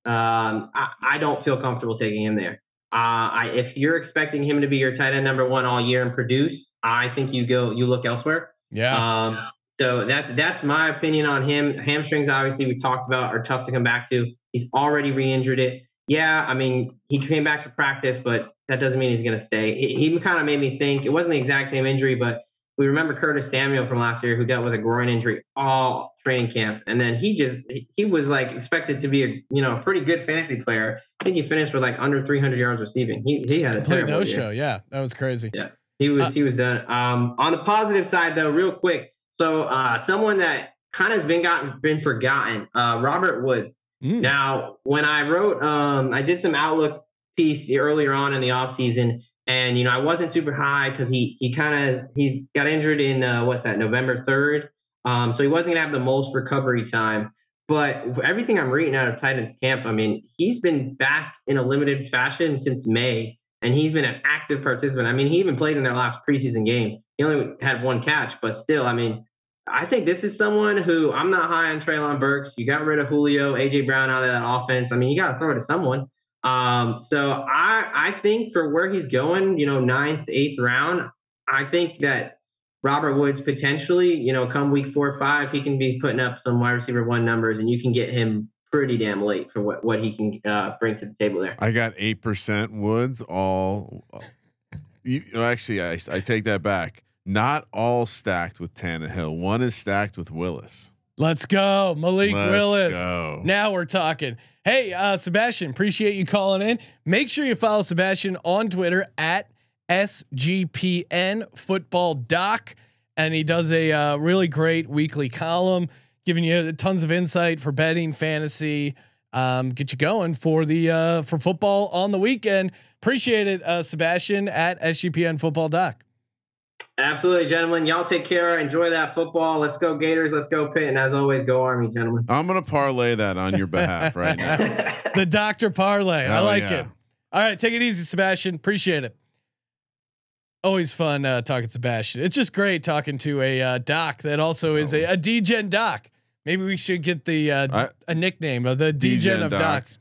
Um, I, I don't feel comfortable taking him there. Uh, I, if you're expecting him to be your tight end number one all year and produce, I think you go you look elsewhere. Yeah. Um, so that's that's my opinion on him. Hamstrings, obviously, we talked about are tough to come back to. He's already re-injured it. Yeah, I mean, he came back to practice, but that doesn't mean he's going to stay. He, he kind of made me think it wasn't the exact same injury, but we remember Curtis Samuel from last year who dealt with a groin injury all training camp, and then he just he- was like expected to be a you know a pretty good fantasy player. I think he finished with like under 300 yards receiving. He he had a terrible no year. show. Yeah, that was crazy. Yeah. He was Uh, he was done. Um, on the positive side, though, real quick. So uh, someone that kind of has been gotten been forgotten. Uh, Robert Woods. Mm. Now, when I wrote, um, I did some Outlook piece earlier on in the offseason, and you know, I wasn't super high because he he kind of he got injured in uh, what's that November third, um, so he wasn't gonna have the most recovery time. But everything I'm reading out of Titans camp, I mean, he's been back in a limited fashion since May, and he's been an active participant. I mean, he even played in their last preseason game. He only had one catch, but still, I mean, I think this is someone who I'm not high on Treylon Burks. You got rid of Julio, AJ Brown out of that offense. I mean, you got to throw it to someone. Um, so I I think for where he's going, you know, ninth, eighth round, I think that Robert Woods potentially, you know, come week four or five, he can be putting up some wide receiver one numbers, and you can get him pretty damn late for what what he can uh, bring to the table there. I got eight percent Woods. All you, actually, I I take that back. Not all stacked with Tannehill. One is stacked with Willis. Let's go, Malik Let's Willis. go. Now we're talking. Hey, uh, Sebastian, appreciate you calling in. Make sure you follow Sebastian on Twitter at SGPN Football Doc, and he does a uh, really great weekly column, giving you tons of insight for betting, fantasy, um, get you going for the uh, for football on the weekend. Appreciate it, uh, Sebastian at SGPN Football Doc. Absolutely, gentlemen. Y'all take care. Enjoy that football. Let's go Gators. Let's go Pitt. And as always, go Army, gentlemen. I'm gonna parlay that on your behalf right now. the Doctor Parlay. I like yeah. it. All right, take it easy, Sebastian. Appreciate it. Always fun uh, talking Sebastian. It's just great talking to a uh, doc that also is a, a DGen doc. Maybe we should get the uh, I- a nickname of the DGen, DGen of doc. docs.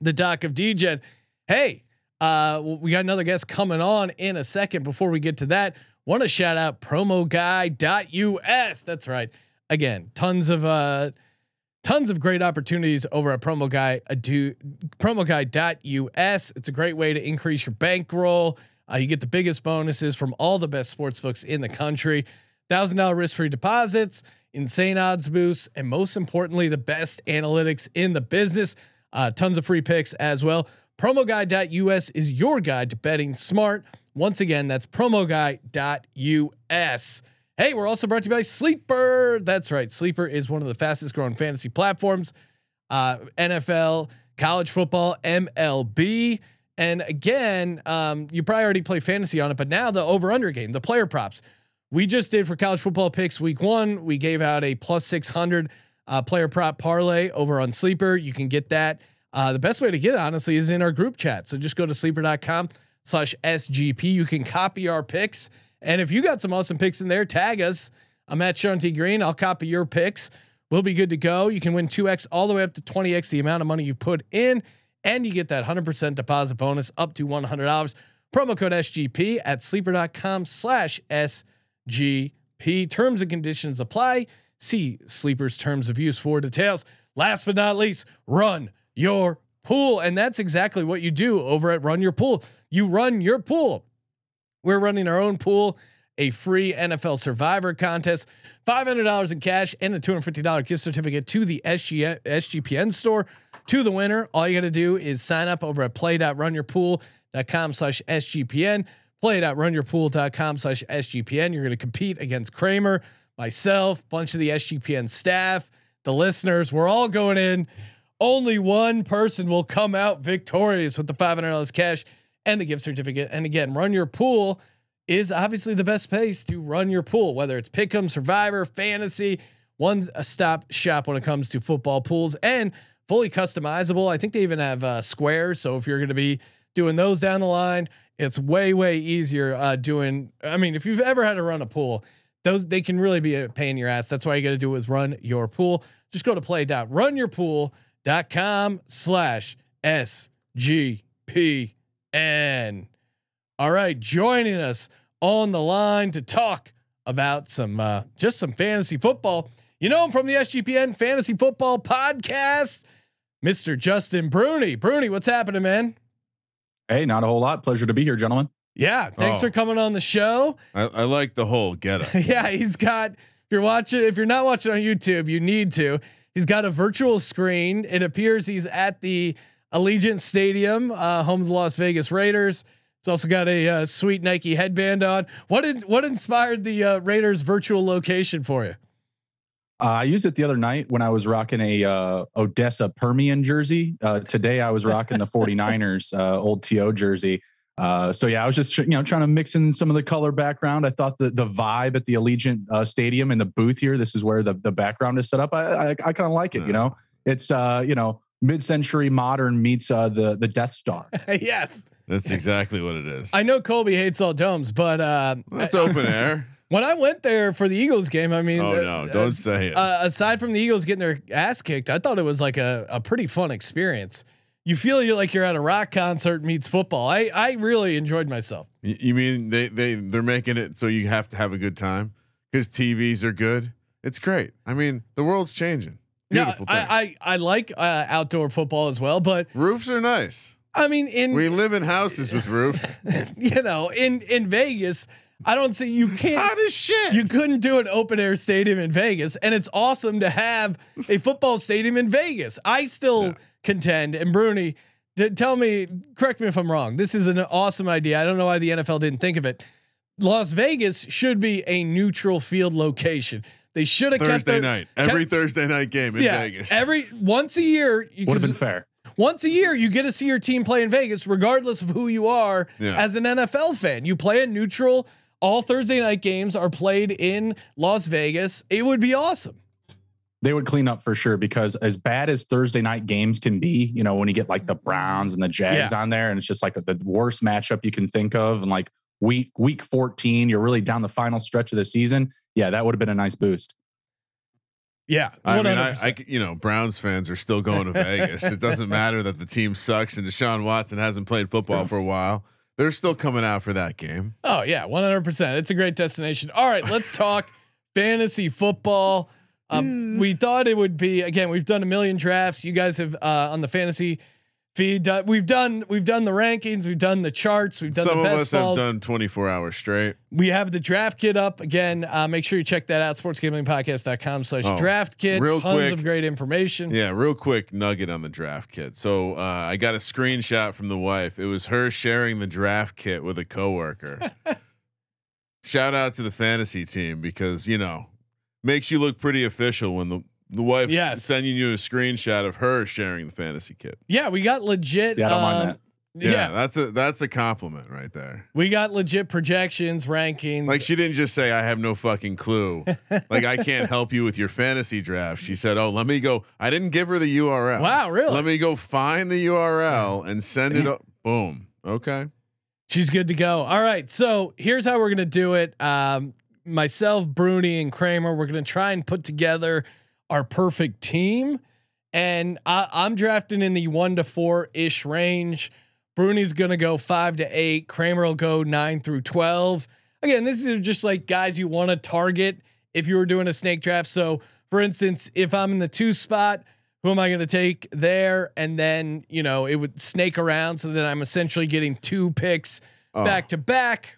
The doc of DGen. Hey, uh, we got another guest coming on in a second. Before we get to that, want to shout out promoguy.us. That's right. Again, tons of uh, tons of great opportunities over at promo guy uh, do promoguy.us. It's a great way to increase your bankroll. Uh, you get the biggest bonuses from all the best sports books in the country. Thousand dollar risk free deposits, insane odds boosts, and most importantly, the best analytics in the business. Uh, tons of free picks as well. Promoguy.us is your guide to betting smart. Once again, that's promoguy.us. Hey, we're also brought to you by Sleeper. That's right. Sleeper is one of the fastest growing fantasy platforms. Uh, NFL, college football, MLB. And again, um, you probably already play fantasy on it, but now the over under game, the player props. We just did for college football picks week one. We gave out a plus 600 uh, player prop parlay over on Sleeper. You can get that. Uh, the best way to get it, honestly, is in our group chat. So just go to sleeper.com slash SGP. You can copy our picks. And if you got some awesome picks in there, tag us. I'm at Sean T. Green. I'll copy your picks. We'll be good to go. You can win 2x all the way up to 20x the amount of money you put in. And you get that 100% deposit bonus up to $100. Promo code SGP at sleeper.com slash SGP. Terms and conditions apply. See Sleeper's terms of use for details. Last but not least, run your pool. And that's exactly what you do over at Run Your Pool. You run your pool. We're running our own pool, a free NFL Survivor contest, $500 in cash, and a $250 gift certificate to the SG, SGPN store. To the winner, all you got to do is sign up over at play.runyourpool.com slash SGPN. Play.runyourpool.com slash SGPN. You're going to compete against Kramer, myself, bunch of the SGPN staff, the listeners. We're all going in. Only one person will come out victorious with the $500 cash and the gift certificate. And again, run your pool is obviously the best place to run your pool, whether it's Pick'em, Survivor, Fantasy, one stop shop when it comes to football pools and fully customizable. I think they even have uh, squares. So if you're going to be doing those down the line, it's way way easier uh, doing. I mean, if you've ever had to run a pool, those they can really be a pain in your ass. That's why you got to do is run your pool. Just go to play.runyourpool.com slash SGPN. All right, joining us on the line to talk about some uh, just some fantasy football. You know him from the SGPN Fantasy Football Podcast, Mr. Justin Bruni. Bruni, what's happening, man? Hey, not a whole lot. Pleasure to be here, gentlemen. Yeah, thanks Oh. for coming on the show. I, I like the whole get up. yeah, he's got. If you're watching, if you're not watching on YouTube, you need to. He's got a virtual screen. It appears he's at the Allegiant Stadium, uh, home of the Las Vegas Raiders. He's also got a uh, sweet Nike headband on. What did what inspired the uh, Raiders virtual location for you? Uh, I used it the other night when I was rocking a uh, Odessa Permian jersey. Uh, today I was rocking the 49ers uh, old TO jersey. Uh, so yeah, I was just tr- you know trying to mix in some of the color background. I thought the the vibe at the Allegiant uh, Stadium in the booth here. This is where the the background is set up. I I, I kind of like it. You know, it's uh you know mid century modern meets uh, the the Death Star. yes. That's exactly what it is. I know Colby hates all domes, but uh, That's open air. when I went there for the Eagles game, I mean, Oh uh, no, don't say it. uh, aside from the Eagles getting their ass kicked, I thought it was like a, a pretty fun experience. You feel you like you're at a rock concert meets football. I I really enjoyed myself. You mean they they they're making it so you have to have a good time because TVs are good? It's great. I mean, the world's changing. Yeah, Beautiful thing. I, I I like uh, outdoor football as well, but Roofs are nice. I mean, in We live in houses with roofs. you know, in in Vegas, I don't see you can't. Hot as shit. You couldn't do an open air stadium in Vegas, and it's awesome to have a football stadium in Vegas. I still Yeah. Contend, and Bruni, d- tell me, correct me if I'm wrong. This is an awesome idea. I don't know why the NFL didn't think of it. Las Vegas should be a neutral field location. They should have kept Thursday their- night, every Thursday night game in yeah, Vegas. every once a year. Would have been fair. once a year you get to see your team play in Vegas, regardless of who you are Yeah. as an NFL fan. You play a neutral. All Thursday night games are played in Las Vegas. It would be awesome. They would clean up for sure because as bad as Thursday night games can be, you know, when you get like the mm-hmm. Browns and the Jags on there, and it's just like the worst matchup you can think of, and like week week 14, you're really down the final stretch of the season. Yeah, that would have been a nice boost. Yeah, I mean, I, 100%. I c- you know, Browns fans are still going to Vegas. it doesn't matter that the team sucks and Deshaun Watson hasn't played football for a while. They're still coming out for that game. oh yeah, one hundred percent. It's a great destination. All right, let's talk fantasy football. Um, we thought it would be again. We've done a million drafts. You guys have uh, on the fantasy feed. Uh, we've done we've done the rankings. We've done the charts. We've done Some the of best us have done 24 hours straight. We have the draft kit up again. Uh, make sure you check that out. Sportsgamblingpodcast.com slash Oh, draft kit. real Tons quick. of great information. Yeah, real quick nugget on the draft kit. So uh, I got a screenshot from the wife. It was her sharing the draft kit with a coworker. Shout out to the fantasy team because you know makes you look pretty official when the the wife's Yes. sending you a screenshot of her sharing the fantasy kit. Yeah, we got legit. Yeah, I don't mind um, that. Yeah, Yeah, that's a that's a compliment right there. we got legit projections, rankings. Like she didn't just say I have no fucking clue. like I can't help you with your fantasy draft. She said, "Oh, let me go." I didn't give her the URL. Wow, really? Let me go find the URL and send it up. Boom. Okay. She's good to go. All right. So here's how we're gonna do it. Um, myself, Bruni, and Kramer, we're gonna try and put together our perfect team. And I, I'm drafting in the one to four ish range. Bruni's gonna go five to eight. Kramer will go nine through twelve. Again, this is just like guys you want to target if you were doing a snake draft. So, for instance, if I'm in the two spot, who am I going to take there? And then you know it would snake around, so that I'm essentially getting two picks Oh, back to back.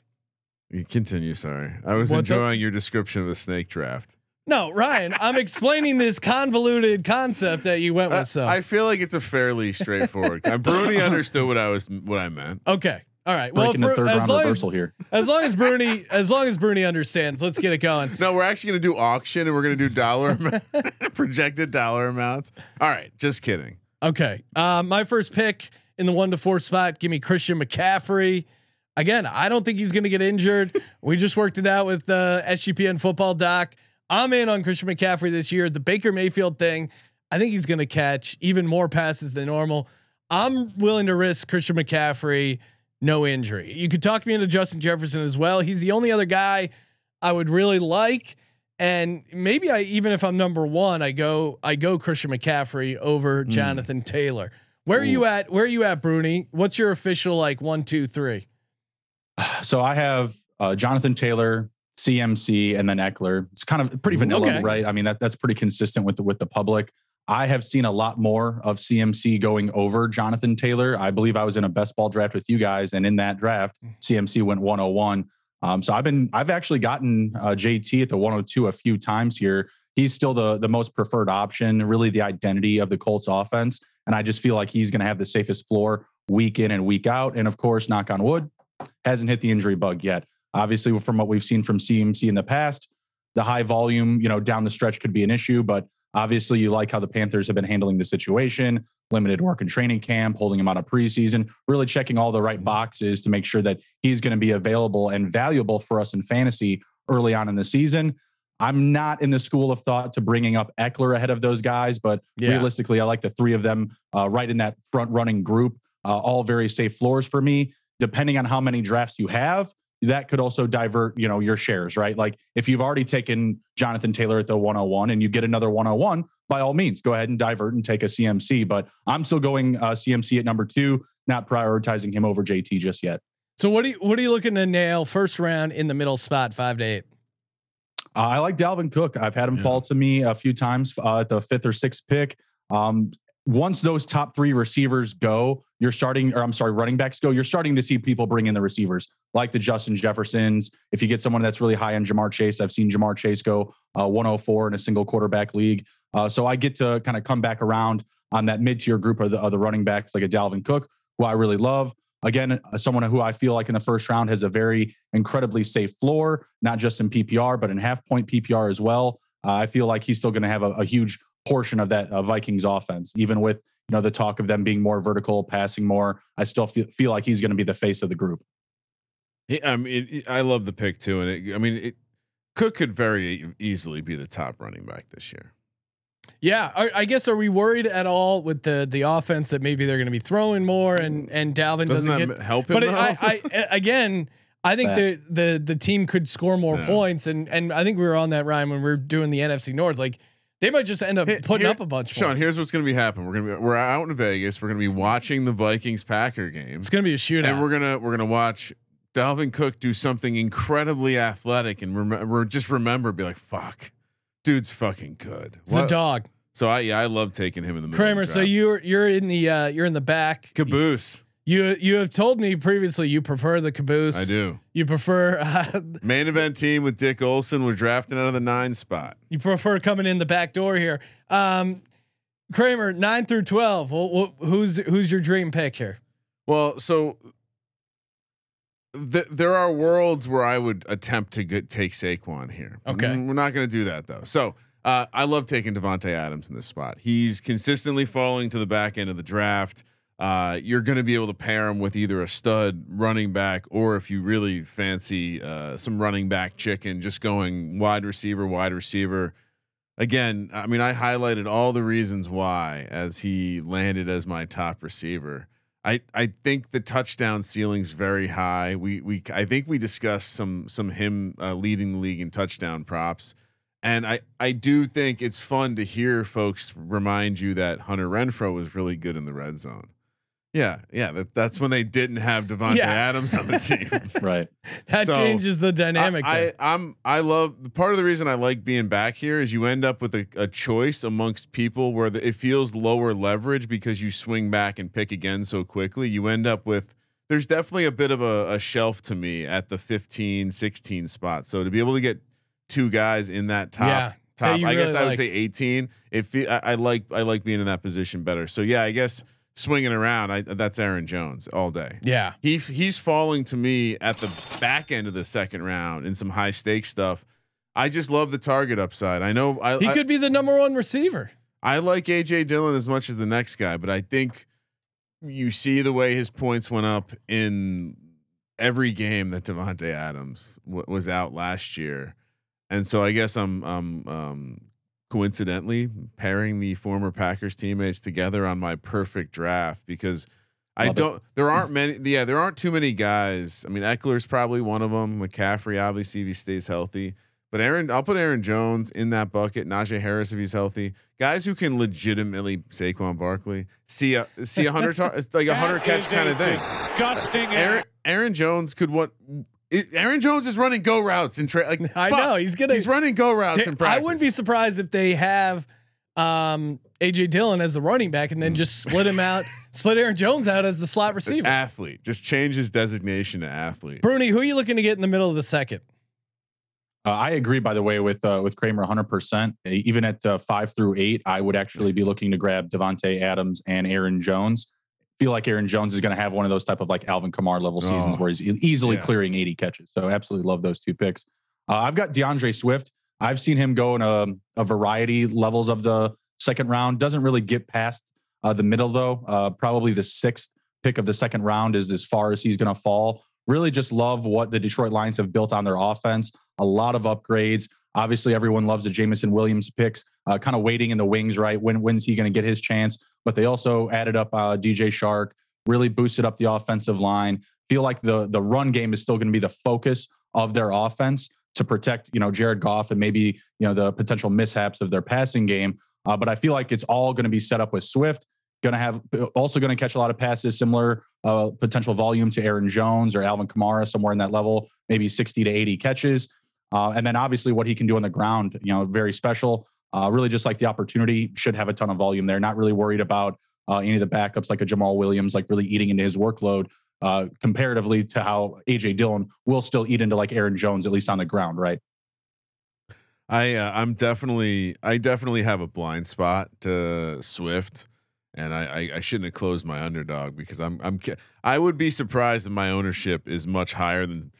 You continue. Sorry, I was What's up? enjoying your description of the snake draft. No, Ryan, I'm explaining this convoluted concept that you went with. So I feel like it's a fairly straightforward. Bruni understood what I was what I meant. okay, all right. Breaking well, the Bru- third as round long as, reversal here. as long as Bruni, as long as Bruni understands, let's get it going. No, we're actually going to do auction and we're going to do dollar projected dollar amounts. All right, just kidding. Okay. Uh, my first pick in the one to four spot, give me Christian McCaffrey. Again, I don't think he's going to get injured. we just worked it out with uh, SGPN football doc. I'm in on Christian McCaffrey this year. The Baker Mayfield thing, I think he's going to catch even more passes than normal. I'm willing to risk Christian McCaffrey, no injury. You could talk me into Justin Jefferson as well. He's the only other guy I would really like. And maybe I even if I'm number one, I go I go Christian McCaffrey over Jonathan Taylor. Where are you at? Where are you at, Bruni? What's your official like one, two, three? So I have uh, Jonathan Taylor, CMC, and then Ekeler. It's kind of pretty vanilla, Okay. right? I mean that that's pretty consistent with the with the public. I have seen a lot more of CMC going over Jonathan Taylor. I believe I was in a best ball draft with you guys, and in that draft, CMC went 101. Um, so I've been I've actually gotten uh, JT at the 102 a few times here. He's still the the most preferred option, really the identity of the Colts offense, and I just feel like he's going to have the safest floor week in and week out. And of course, knock on wood, hasn't hit the injury bug yet. Obviously, from what we've seen from CMC in the past, the high volume, you know, down the stretch could be an issue, but obviously you like how the Panthers have been handling the situation, limited work in training camp, holding him out of preseason, really checking all the right boxes to make sure that he's going to be available and valuable for us in fantasy early on in the season. I'm not in the school of thought to bringing up Ekeler ahead of those guys, but Yeah. realistically, I like the three of them uh, right in that front running group. Uh, all very safe floors for me. Depending on how many drafts you have, that could also divert, you know, your shares, right? Like if you've already taken Jonathan Taylor at the 101 and you get another 101, by all means, go ahead and divert and take a CMC. But I'm still going uh, CMC at number two, not prioritizing him over JT just yet. So what do you what are you looking to nail first round in the middle spot, five to eight? Uh, I like Dalvin Cook. I've had him Yeah. fall to me a few times uh, at the fifth or sixth pick. Um, once those top three receivers go, you're starting, or I'm sorry, running backs go, you're starting to see people bring in the receivers like the Justin Jeffersons. If you get someone that's really high on Ja'Marr Chase, I've seen Ja'Marr Chase go uh, 104 in a single quarterback league. Uh, so I get to kind of come back around on that mid tier group of the, of the running backs like a Dalvin Cook, who I really love. Again, uh, someone who I feel like in the first round has a very incredibly safe floor, not just in PPR, but in half point PPR as well. Uh, I feel like he's still going to have a, a huge portion of that uh, Vikings offense, even with you know the talk of them being more vertical, passing more. I still feel, feel like he's going to be the face of the group. Yeah, I mean, it, I love the pick too, and it, I mean, it, Cook could very easily be the top running back this year. Yeah, I, I guess are we worried at all with the the offense that maybe they're going to be throwing more and and Dalvin Doesn't doesn't, that get help him? But it, though? I, I a- again, I think the the the team could score more Yeah. points, and and I think we were on that Ryan when we were doing the NFC North. Like they might just end up putting here- up a bunch. Sean, more. here's what's going to be happening. We're going to be we're out in Vegas. We're going to be watching the Vikings Packer game, It's going to be a shootout. and we're gonna we're gonna watch Dalvin Cook do something incredibly athletic, and rem- we're just remember be like, fuck, dude's fucking good. it's a dog, So I yeah, I love taking him in the middle. Kramer. So you're you're in the uh, you're in the back. caboose. You you have told me previously you prefer the caboose. I do. You prefer uh, Main event team with Dick Olson. We're drafting out of the nine spot. you prefer coming in the back door here. Um, Kramer nine through twelve. Well, wh- who's who's your dream pick here? Well, so th- there are worlds where I would attempt to get, take Saquon here. Okay. We're not going to do that though. So uh, I love taking Davante Adams in this spot. He's consistently falling to the back end of the draft. Uh, you're going to be able to pair him with either a stud running back or if you really fancy uh, some running back chicken, just going wide receiver, wide receiver. Again, I mean, I highlighted all the reasons why as he landed as my top receiver. I I think the touchdown ceiling's very high. We we I think we discussed some some him uh, leading the league in touchdown props, and I I do think it's fun to hear folks remind you that Hunter Renfrow was really good in the red zone. Yeah, yeah, that, that's when they didn't have Davante Yeah. Adams on the team. Right. That So, changes the dynamic. I, I, I'm I love part of the reason I like being back here is you end up with a, a choice amongst people where the, it feels lower leverage because you swing back and pick again so quickly. You end up with there's definitely a bit of a, a shelf to me at the 15, 16 spot. So to be able to get two guys in that top Yeah, top, you I guess really I would say 18. If I, I like I like being in that position better. So yeah, I guess swinging around, I, that's Aaron Jones all day yeah. he he's falling to me at the back end of the second round in some high stakes stuff. I just love the target upside. I know I He I, could be the number one receiver. I like AJ Dillon as much as the next guy, but I think you see the way his points went up in every game that Davante Adams w- was out last year, and so I guess I'm um um coincidentally pairing the former Packers teammates together on my perfect draft because. I Love it. don't. There aren't many. Yeah, there aren't too many guys. I mean, Ekeler's probably one of them. McCaffrey, obviously, if he stays healthy. But Aaron, I'll put Aaron Jones in that bucket. Najee Harris if he's healthy. Guys who can legitimately Saquon Barkley see a see a hundred tar- it's like a hundred catch kind of thing. Disgusting. Aaron Aaron Jones could what? It- Aaron Jones is running go routes and tra- like I fuck, know he's gonna. he's running go routes in practice. I wouldn't be surprised if they have um, AJ Dillon as the running back and then just split him out, split Aaron Jones out as the slot receiver. athlete. Just change his designation to athlete. Bruni, who are you looking to get in the middle of the second? Uh, I agree, by the way, with uh, with Kramer 100%. Even at uh, five through eight, I would actually be looking to grab Davante Adams and Aaron Jones. Feel like Aaron Jones is going to have one of those type of like Alvin Kamara level seasons Oh, where he's easily yeah. clearing 80 catches. So absolutely love those two picks. Uh, I've got DeAndre Swift. I've seen him go in a, a variety levels of the second round. Doesn't really get past uh, the middle though. Uh, probably the sixth pick of the second round is as far as he's going to fall. Really, just love what the Detroit Lions have built on their offense. A lot of upgrades. Obviously, everyone loves the Jameson Williams picks. Uh, kind of waiting in the wings, right? When when's he going to get his chance? But they also added up uh, DJ Chark. Really boosted up the offensive line. Feel like the the run game is still going to be the focus of their offense to protect, you know, Jared Goff and maybe you know the potential mishaps of their passing game. Uh, but I feel like it's all going to be set up with Swift. Going to have also going to catch a lot of passes, similar uh, potential volume to Aaron Jones or Alvin Kamara, somewhere in that level, maybe 60 to 80 catches. Uh, and then obviously what he can do on the ground, you know, very special. Uh, really just like the opportunity, should have a ton of volume there. Not really worried about uh, any of the backups like a Jamaal Williams, like really eating into his workload uh, comparatively to how AJ Dillon will still eat into like Aaron Jones, at least on the ground, right? I uh, I'm definitely I definitely have a blind spot to Swift, and I, I I shouldn't have closed my underdog because I'm I'm I would be surprised if my ownership is much higher than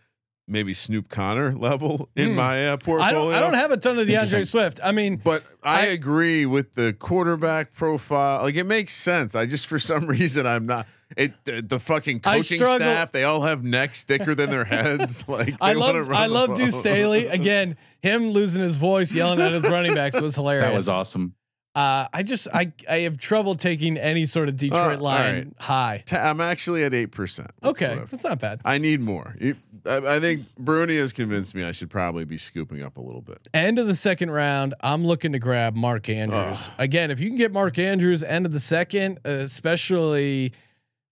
maybe Snoop Conner level in Hmm. my uh, I portfolio. don't. I don't have a ton of Interesting. DeAndre Swift. I mean, But I, I- agree with the quarterback profile. Like it makes sense. I just for some reason I'm not. It the, the fucking coaching staff they all have necks thicker than their heads. Like I love. run I love ball. Deuce Staley again. Him losing his voice, yelling at his running backs was hilarious. That was awesome. Uh, I just I I have trouble taking any sort of Detroit all line right. high. Ta- I'm actually at eight percent. Okay, that's not bad. I need more. You, I, I think Bruni has convinced me I should probably be scooping up a little bit. End of the second round, I'm looking to grab Mark Andrews. Again, if you can get Mark Andrews end of the second, uh, especially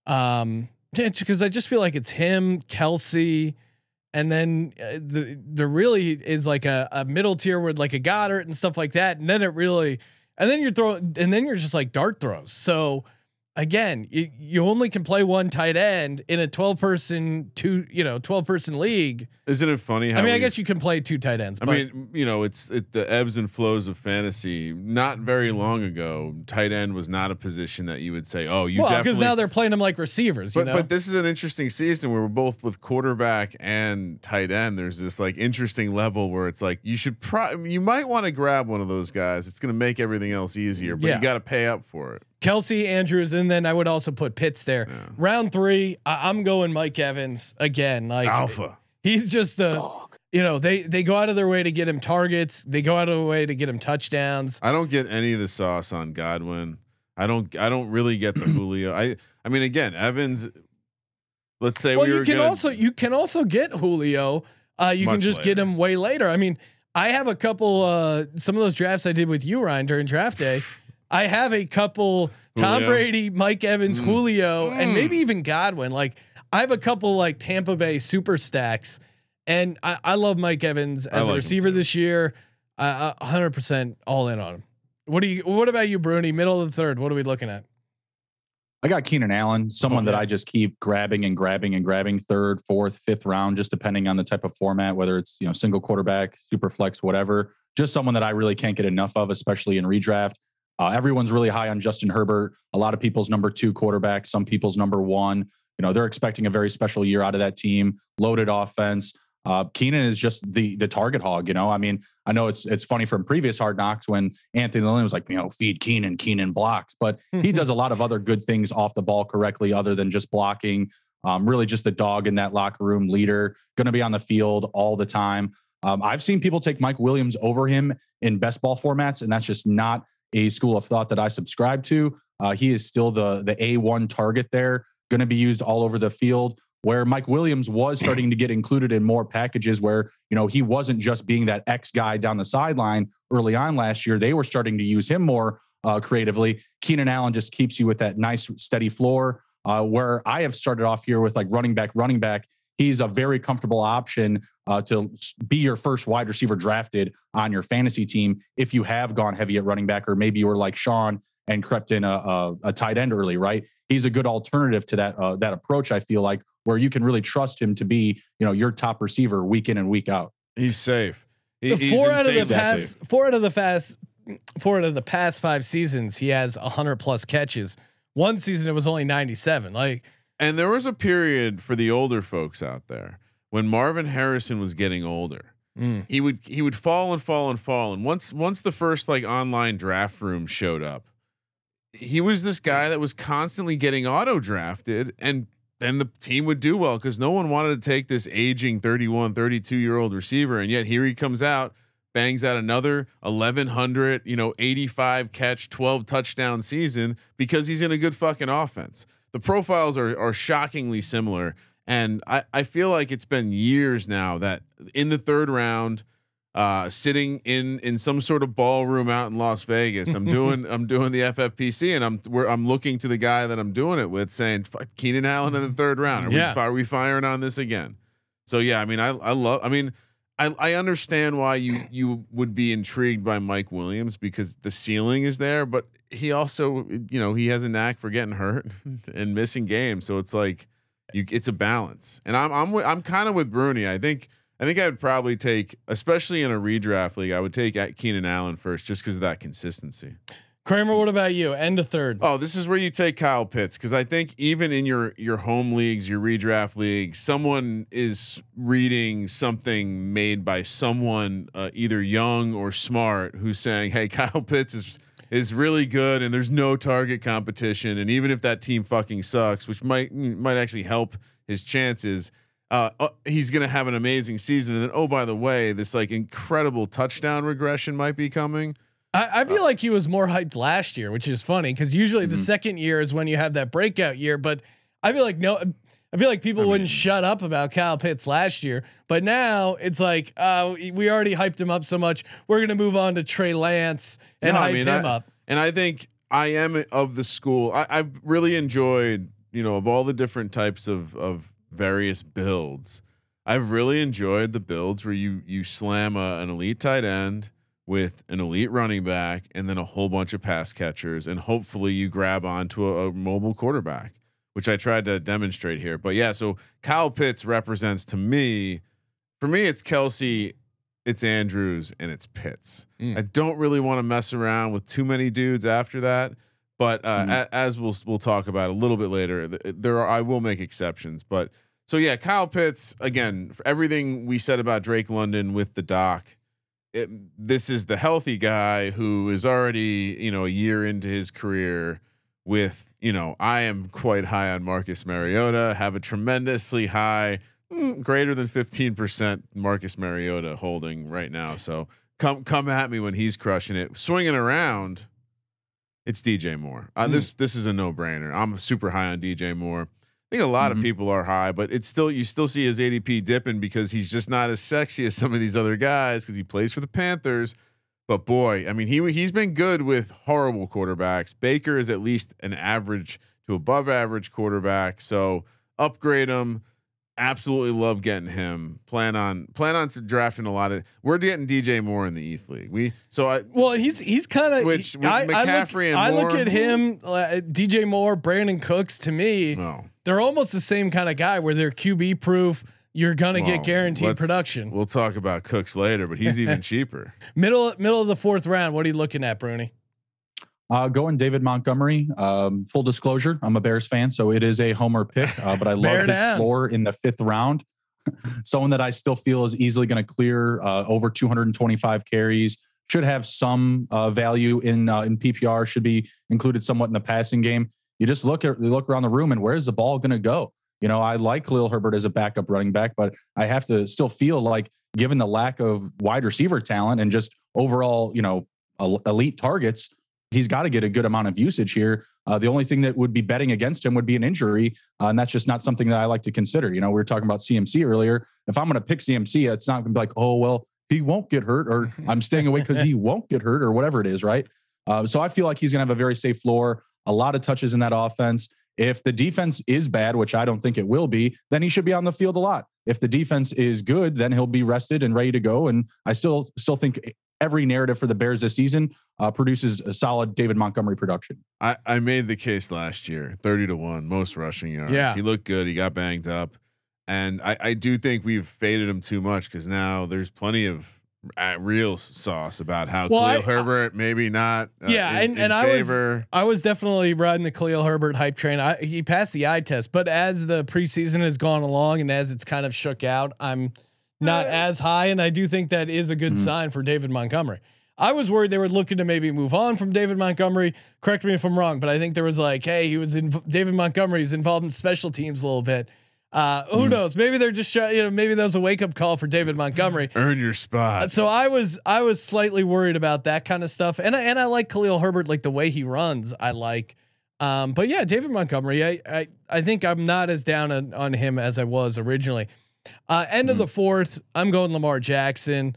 um because I just feel like it's him, Kelce, and then uh, the there really is like a, a middle tier with like a Goedert and stuff like that. And then it really and then you're throwing and then you're just like dart throws. So again, you, you only can play one tight end in a 12 person two, you know, 12 person league. Isn't it funny how I mean, I guess you can play two tight ends. I mean, you know, it's it, the ebbs and flows of fantasy. Not very long ago, tight end was not a position that you would say, "Oh, you well, definitely." because now they're playing them like receivers. but you know, but this is an interesting season where we're both with quarterback and tight end. There's this like interesting level where it's like you should pro- you might want to grab one of those guys. It's going to make everything else easier, but Yeah. you got to pay up for it. Kelce Andrews, and then I would also put Pitts there. Yeah. Round three, I, I'm going Mike Evans again. Like Alpha. he's just a, you know, they they go out of their way to get him targets. They go out of their way to get him touchdowns. I don't get any of the sauce on Godwin. I don't. I don't really get the Julio. I. I mean, again, Evans. Let's say well, we you were can also you can also get Julio. Uh, you can Much just get him way later. I mean, I have a couple. Uh, some of those drafts I did with you, Ryan, during draft day. I have a couple Tom Julio. Brady, Mike Evans, Mm. Julio, and Mm. maybe even Godwin. Like I have a couple like Tampa Bay super stacks, and I, I love Mike Evans as like a receiver this year. Uh, hundred percent all in on him. What do you? What about you, Bruni? Middle of the third. What are we looking at? I got Keenan Allen, someone that I just keep grabbing and grabbing and grabbing third, fourth, fifth round, just depending on the type of format, whether it's you know single quarterback, super flex, whatever. Just someone that I really can't get enough of, especially in redraft. Uh, everyone's really high on Justin Herbert. A lot of people's number two quarterback, some people's number one. You know they're expecting a very special year out of that team. Loaded offense. Uh, Keenan is just the the target hog. You know, I mean, I know it's it's funny from previous Hard Knocks when Anthony Lynn was like, you know, feed Keenan, Keenan blocks, but he does a lot of other good things off the ball correctly, other than just blocking. Um, really, just the dog in that locker room leader, going to be on the field all the time. Um, I've seen people take Mike Williams over him in best ball formats, and that's just not a school of thought that I subscribe to. Uh, he is still the the A one target there, going to be used all over the field. Where Mike Williams was starting to get included in more packages, where you know he wasn't just being that X guy down the sideline early on last year. They were starting to use him more uh, creatively. Keenan Allen just keeps you with that nice steady floor. Uh, where I have started off here with like running back, running back. He's a very comfortable option uh, to be your first wide receiver drafted on your fantasy team if you have gone heavy at running back, or maybe you were like Sean and crept in a, a, a tight end early. Right, he's a good alternative to that uh, that approach. I feel like where you can really trust him to be, you know, your top receiver week in and week out. He's safe. He, The he's four out of the past four out of the fast four out of the past five seasons, he has hundred plus catches. One season it was only ninety seven. Like And there was a period for the older folks out there when Marvin Harrison was getting older. Mm. he would he would fall and fall and fall. And once once the first like online draft room showed up, he was this guy that was constantly getting auto drafted and then the team would do well because no one wanted to take this aging 31 32 year old receiver and yet here he comes out bangs out another 1100 you know 85 catch 12 touchdown season because he's in a good fucking offense the profiles are are shockingly similar and i i feel like it's been years now that in the third round uh, sitting in in some sort of ballroom out in Las Vegas. I'm doing I'm doing the FFPC, and I'm we're, I'm looking to the guy that I'm doing it with, saying Keenan Allen in the third round. Are Yeah. we are we firing on this again? So yeah, I mean, I I love. I mean, I I understand why you you would be intrigued by Mike Williams because the ceiling is there, but he also you know he has a knack for getting hurt and missing games. So it's like you it's a balance, and I'm I'm I'm kind of with Bruni. I think. I think I would probably take, especially in a redraft league, I would take at Keenan Allen first just because of that consistency. Kramer, what about you? End of third. Oh, this is where you take Kyle Pitts because I think even in your your home leagues, your redraft league, someone is reading something made by someone uh, either young or smart who's saying, "Hey, Kyle Pitts is is really good, and there's no target competition, and even if that team fucking sucks, which might might actually help his chances." Uh, uh, he's gonna have an amazing season, and then oh by the way, this like incredible touchdown regression might be coming. I, I feel like he was more hyped last year, which is funny because usually the second year is when you have that breakout year. But I feel like no, I feel like people wouldn't shut up about Kyle Pitts last year. But now it's like uh, we already hyped him up so much. We're gonna move on to Trey Lance and No, I hype mean, him I- up. And I think I am of the school. I, I've really enjoyed, you know, of all the different types of of various builds. I've really enjoyed the builds where you you slam a, an elite tight end with an elite running back and then a whole bunch of pass catchers, and hopefully you grab onto a, a mobile quarterback, which I tried to demonstrate here. But yeah, so Kyle Pitts represents to me, for me, it's Kelce, it's Andrews, and it's Pitts. Mm. I don't really want to mess around with too many dudes after that. But uh, Mhm. a, as we'll we'll talk about a little bit later, th- there are I will make exceptions. But so yeah, Kyle Pitts again for everything we said about Drake London with the doc. It, this is the healthy guy who is already you know a year into his career with you know I am quite high on Marcus Mariota. Have a tremendously high, mm, greater than fifteen percent Marcus Mariota holding right now. So come come at me when he's crushing it, swinging around. It's DJ Moore. Uh, Hmm. This this is a no brainer. I'm super high on DJ Moore. I think a lot Mhm. of people are high, but it's still you still see his ADP dipping because he's just not as sexy as some of these other guys because he plays for the Panthers. But boy, I mean he he's been good with horrible quarterbacks. Baker is at least an average to above average quarterback, so upgrade him. Absolutely love getting him. Plan on plan on to drafting a lot of. We're getting DJ Moore in the ETH league. We so I Well, he's he's kind of Which, I, I look, McCaffrey and I look at him, uh, DJ Moore, Brandin Cooks. To me, no. they're almost the same kind of guy where they're QB proof. You're gonna Well, get guaranteed production. We'll talk about Cooks later, but he's even cheaper. middle middle of the fourth round. What are you looking at, Bruni? Uh, going David Montgomery. Um, full disclosure, I'm a Bears fan, so it is a homer pick, uh, but I love his down. floor in the fifth round. Someone that I still feel is easily going to clear uh, over 225 carries. Should have some uh, value in uh, in PPR. Should be included somewhat in the passing game. You just look at you look around the room and where's the ball going to go? You know, I like Khalil Herbert as a backup running back, but I have to still feel like, given the lack of wide receiver talent and just overall, you know, elite targets, he's got to get a good amount of usage here. Uh, the only thing that would be betting against him would be an injury, uh, and that's just not something that I like to consider. You know, we were talking about CMC earlier. If I'm going to pick CMC, it's not going to be like, oh well, he won't get hurt, or I'm staying away because he won't get hurt, or whatever it is, right? Uh, so I feel like he's going to have a very safe floor, a lot of touches in that offense. If the defense is bad, which I don't think it will be, then he should be on the field a lot. If the defense is good, then he'll be rested and ready to go. And I still still think every narrative for the Bears this season uh, produces a solid David Montgomery production. I, I made the case last year, 30 to 1, most rushing yards. Yeah. He looked good. He got banged up. And I, I do think we've faded him too much because now there's plenty of uh, real sauce about how Well, Khalil I- Herbert maybe not. uh, Yeah, in- and- in and I was- I was definitely riding the Khalil Herbert hype train. I, he passed the eye test, but as the preseason has gone along and as it's kind of shook out, I'm not as high, and I do think that is a good Mhm. sign for David Montgomery. I was worried they were looking to maybe move on from David Montgomery. Correct me if I'm wrong, but I think there was like, hey, he was in David Montgomery's involved in special teams a little bit. Uh, who knows? Maybe they're just you know maybe that was a wake up call for David Montgomery. Earn your spot. So I was I was slightly worried about that kind of stuff, and I, and I like Khalil Herbert, like the way he runs. I like, um, but yeah, David Montgomery. I I, I think I'm not as down on, on him as I was originally. Uh, end of the fourth, I'm going Lamar Jackson.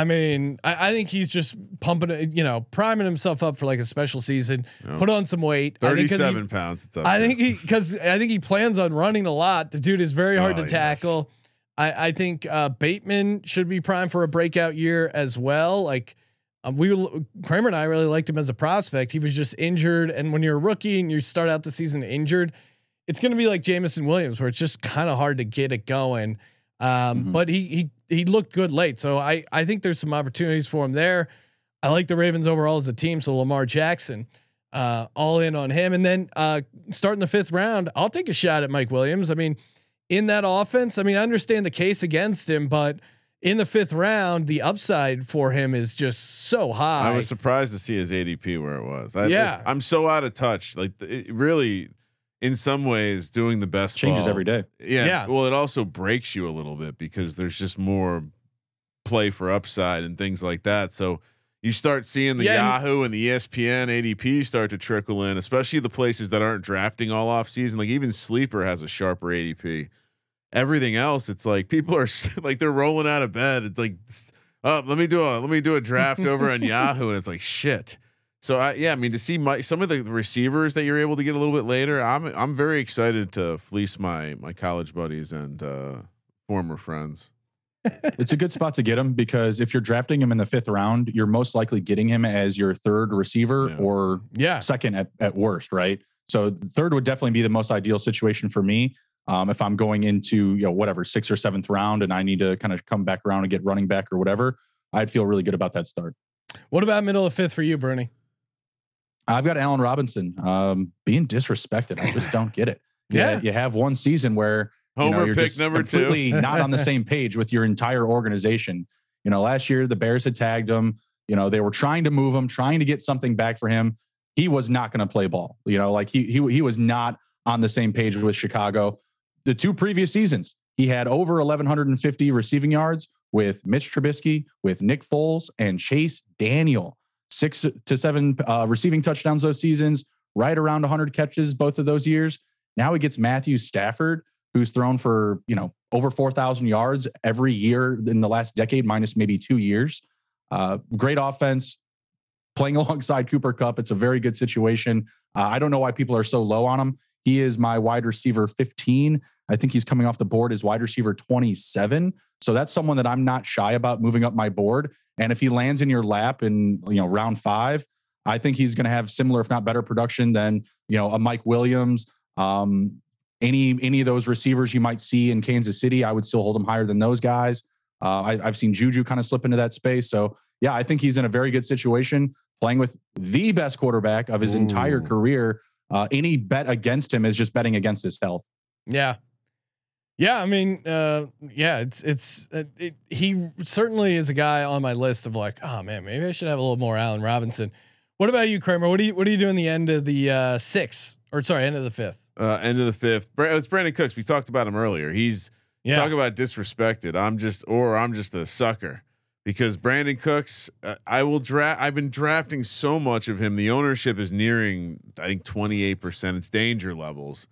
I mean, I, I think he's just pumping, it, you know, priming himself up for like a special season. Yeah. Put on some weight. I think 'cause he- Thirty-seven pounds. It's up. I think he because I think he plans on running a lot. The dude is very hard Oh, to yes. tackle. I, I think uh, Bateman should be primed for a breakout year as well. Like um, we were- Kramer and I really liked him as a prospect. He was just injured, and when you're a rookie and you start out the season injured, it's going to be like Jameson Williams, where it's just kind of hard to get it going. Um, Mhm. But he he he looked good late, so I I think there's some opportunities for him there. I like the Ravens overall as a team, so Lamar Jackson uh, all in on him. And then uh, starting the fifth round, I'll take a shot at Mike Williams. I mean, in that offense, I mean, I understand the case against him, but in the fifth round, the upside for him is just so high. I was surprised to see his ADP where it was. I, Yeah. I'm so out of touch. Like it really, in some ways, doing the best Changes ball- every day. Yeah. Yeah. Well, it also breaks you a little bit because there's just more play for upside and things like that. So you start seeing the Yeah, Yahoo and the ESPN ADP start to trickle in, especially the places that aren't drafting all off season. Like even Sleeper has a sharper ADP. Everything else, it's like people are like they're rolling out of bed. It's like, oh, let me do a let me do a draft over on Yahoo, and it's like shit. So I yeah, I mean to see my some of the receivers that you're able to get a little bit later, I'm I'm very excited to fleece my my college buddies and uh, former friends. it's a good spot to get him because if you're drafting him in the fifth round, you're most likely getting him as your third receiver Yeah. or yeah. second at, at worst, right? So the third would definitely be the most ideal situation for me. Um, if I'm going into you know whatever sixth or seventh round and I need to kind of come back around and get running back or whatever, I'd feel really good about that start. What about middle of fifth for you, Bernie? I've got Allen Robinson um, being disrespected. I just don't get it. Yeah. you have one season where you know, Homer you're pick just number two. not on the same page with your entire organization. You know, last year the Bears had tagged him. You know, they were trying to move him, trying to get something back for him. He was not going to play ball. You know, like he he he was not on the same page with Chicago. The two previous seasons, he had over 1150 receiving yards with Mitch Trubisky, with Nick Foles, and Chase Daniel. Six to seven uh, receiving touchdowns those seasons, right around 100 catches both of those years. Now he gets Matthew Stafford, who's thrown for you know over 4,000 yards every year in the last decade, minus maybe two years. Uh, great offense, playing alongside Cooper Kupp. It's a very good situation. Uh, I don't know why people are so low on him. He is my wide receiver 15. I think he's coming off the board as wide receiver 27. So that's someone that I'm not shy about moving up my board. And if he lands in your lap in you know round five, I think he's going to have similar, if not better, production than you know a Mike Williams. Um, any any of those receivers you might see in Kansas City, I would still hold him higher than those guys. Uh, I, I've seen Juju kind of slip into that space. So yeah, I think he's in a very good situation playing with the best quarterback of his entire career. Uh, any bet against him is just betting against his health. Yeah. Yeah, I mean, uh, yeah, it's it's uh, it, he certainly is a guy on my list of like, oh man, maybe I should have a little more Allen Robinson. What about you, Kramer? What do you what do you do in the end of the uh, sixth or sorry, end of the fifth? Uh, end of the fifth. It's Brandin Cooks. We talked about him earlier. He's Yeah, talk about disrespected. I'm just or I'm just a sucker because Brandin Cooks. Uh, I will draft. I've been drafting so much of him. The ownership is nearing I think 28 percent. It's danger levels.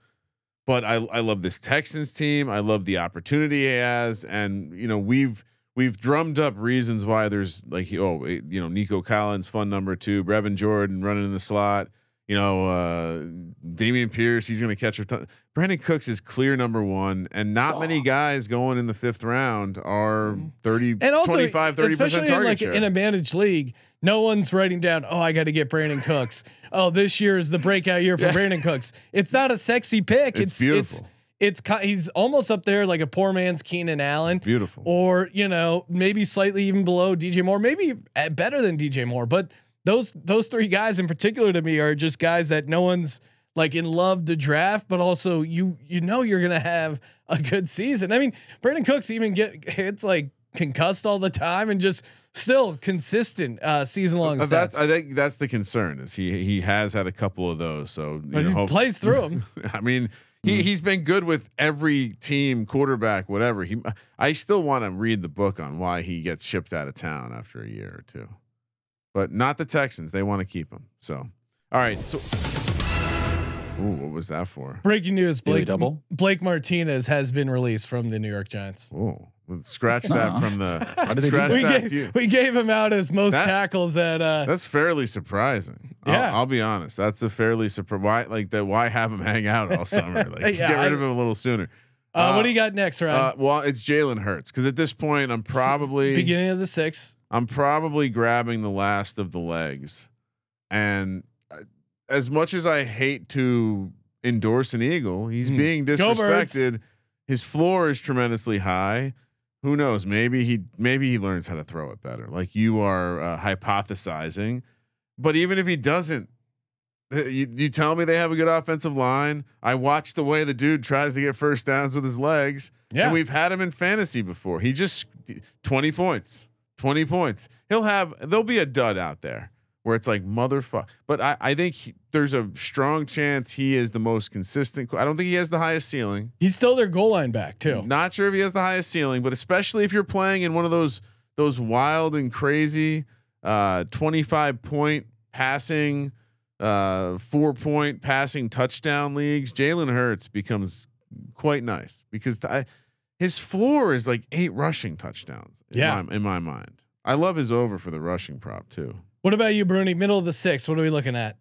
But I I love this Texans team. I love the opportunity he has, and you know we've we've drummed up reasons why there's like oh eh, you know Nico Collins fun number two, Brevin Jordan running in the slot. You know, uh, Dameon Pierce, he's going to catch a ton. Brandin Cooks is clear number one, and not many guys going in the fifth round are 30, and also 25, 30 especially percent in target like share. in a managed league, no one's writing down. Oh, I got to get Brandin Cooks. Oh, this year is the breakout year for. Brandin Cooks. It's not a sexy pick. It's It's beautiful. It's it's he's almost up there like a poor man's Keenan Allen. Beautiful. or you know maybe slightly even below DJ Moore, maybe uh, better than DJ Moore. But those those three guys in particular to me are just guys that no one's like in love to draft, but also you you know you're gonna have a good season. I mean, Brandin Cooks even get hits like concussed all the time and just still consistent uh, season long Uh, stats. that's, I think that's the concern is he he has had a couple of those. So you know, he hope- plays through them. I mean, he he's been good with every team, quarterback, whatever. He, I still want to read the book on why he gets shipped out of town after a year or two, but not the Texans. They want to keep him. So, all right. So, ooh, what was that for? Breaking news: Blake double? Blake Martinez has been released from the New York Giants. Oh, scratch that from the Why did they do scratch We that. gave, few- we gave him out as most That- tackles at uh, That's fairly surprising. Yeah. I'll, I'll be honest. That's a fairly surprise. Why like that? Why have him hang out all summer? Like Yeah, get rid I- of him a little sooner. uh, what uh, do you got next, Ryan? Uh, well, it's Jalen Hurts because at this point, I'm probably Beginning of the sixth. I'm probably grabbing the last of the legs, and uh, as much as I hate to endorse an eagle, he's Hmm. being disrespected. His floor is tremendously high. Who knows? Maybe he maybe he learns how to throw it better. Like you are uh, hypothesizing, but even if he doesn't. uh, You, you tell me they have a good offensive line. I watch the way the dude tries to get first downs with his legs. Yeah. And we've had him in fantasy before. He just 20 points, 20 points. He'll have, there'll be a dud out there where it's like, motherfucker. But I, I think he, there's a strong chance he is the most consistent. I don't think he has the highest ceiling. He's still their goal line back too. Not sure if he has the highest ceiling, but especially if you're playing in one of those, those wild and crazy, uh, 25 point passing, uh, four point passing touchdown leagues, Jalen Hurts becomes quite nice because I, his floor is like eight rushing touchdowns. In Yeah. my, in my mind, I love his over for the rushing prop too. What about you, Bruni? Middle of the sixth. What are we looking at?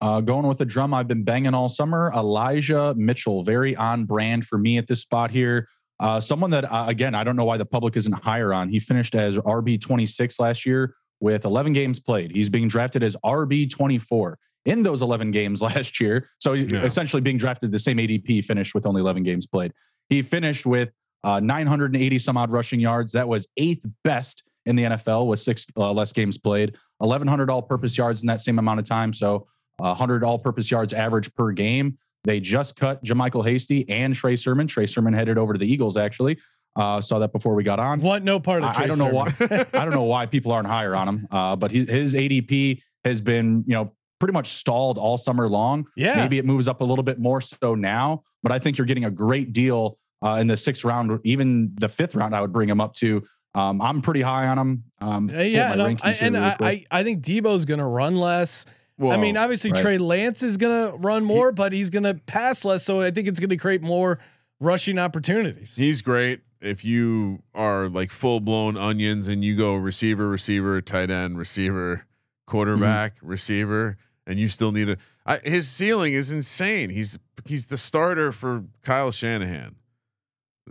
Uh, going with a drum I've been banging all summer. Elijah Mitchell, very on brand for me at this spot here. Uh, someone that uh, again I don't know why the public isn't higher on. He finished as RB 26 last year with 11 games played. He's being drafted as RB 24 in those 11 games last year. So he's Yeah. essentially being drafted the same ADP finished with only 11 games played. He finished with uh, 980 some odd rushing yards. That was eighth best in the NFL with six uh, less games played. 1100 all-purpose yards in that same amount of time. So 100 all-purpose yards average per game. They just cut JaMycal Hasty and Trey Sermon. Trey Sermon headed over to the Eagles. Actually, uh, saw that before we got on. What? No part of. I, I don't know why. I don't know why people aren't higher on him. Uh, but he, his ADP has been, you know, pretty much stalled all summer long. Yeah. Maybe it moves up a little bit more so now, but I think you're getting a great deal uh, in the sixth round, even the fifth round. I would bring him up to. Um, I'm pretty high on him. Um, Uh, yeah, and, I'm- I, and really I. I I think Deebo's gonna run less. I mean, obviously right. Trey Lance is gonna run more, but he's gonna pass less. So I think it's gonna create more rushing opportunities. He's great if you are like full blown onions and you go receiver, receiver, tight end, receiver, quarterback, receiver, and you still need a. I, his ceiling is insane. He's he's the starter for Kyle Shanahan.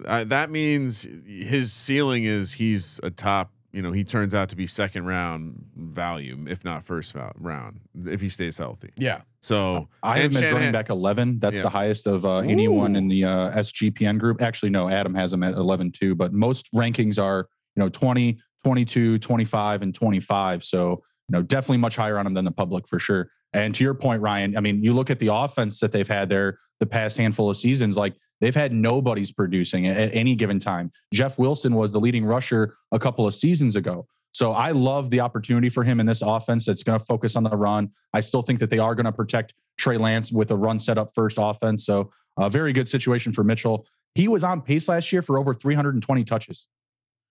Uh, that means his ceiling is he's a top. You know, he turns out to be second round value, if not first round, if he stays healthy. Yeah. So I have and him as running back 11. That's Yeah. the highest of uh, anyone in the uh, SGPN group. Actually, no, Adam has him at 11 too, but most rankings are, you know, 20, 22, 25, and 25. So, you know, definitely much higher on him than the public for sure. And to your point, Ryan, I mean, you look at the offense that they've had there the past handful of seasons, like they've had nobody's producing at, at any given time. Jeff Wilson was the leading rusher a couple of seasons ago. So I love the opportunity for him in this offense that's going to focus on the run. I still think that they are going to protect Trey Lance with a run set up first offense. So a very good situation for Mitchell. He was on pace last year for over 320 touches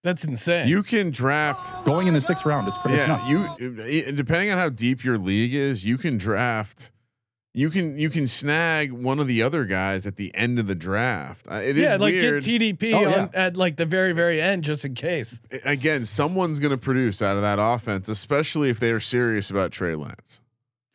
That's insane. you can draft going in the sixth round. It's, it's yeah, nuts. you uh, depending on how deep your league is, you can draft. You can you can snag one of the other guys at the end of the draft. Uh, it is yeah, like weird. get TDP Oh, on, yeah. at like the very very end just in case. Again, someone's going to produce out of that offense, especially if they are serious about Trey Lance.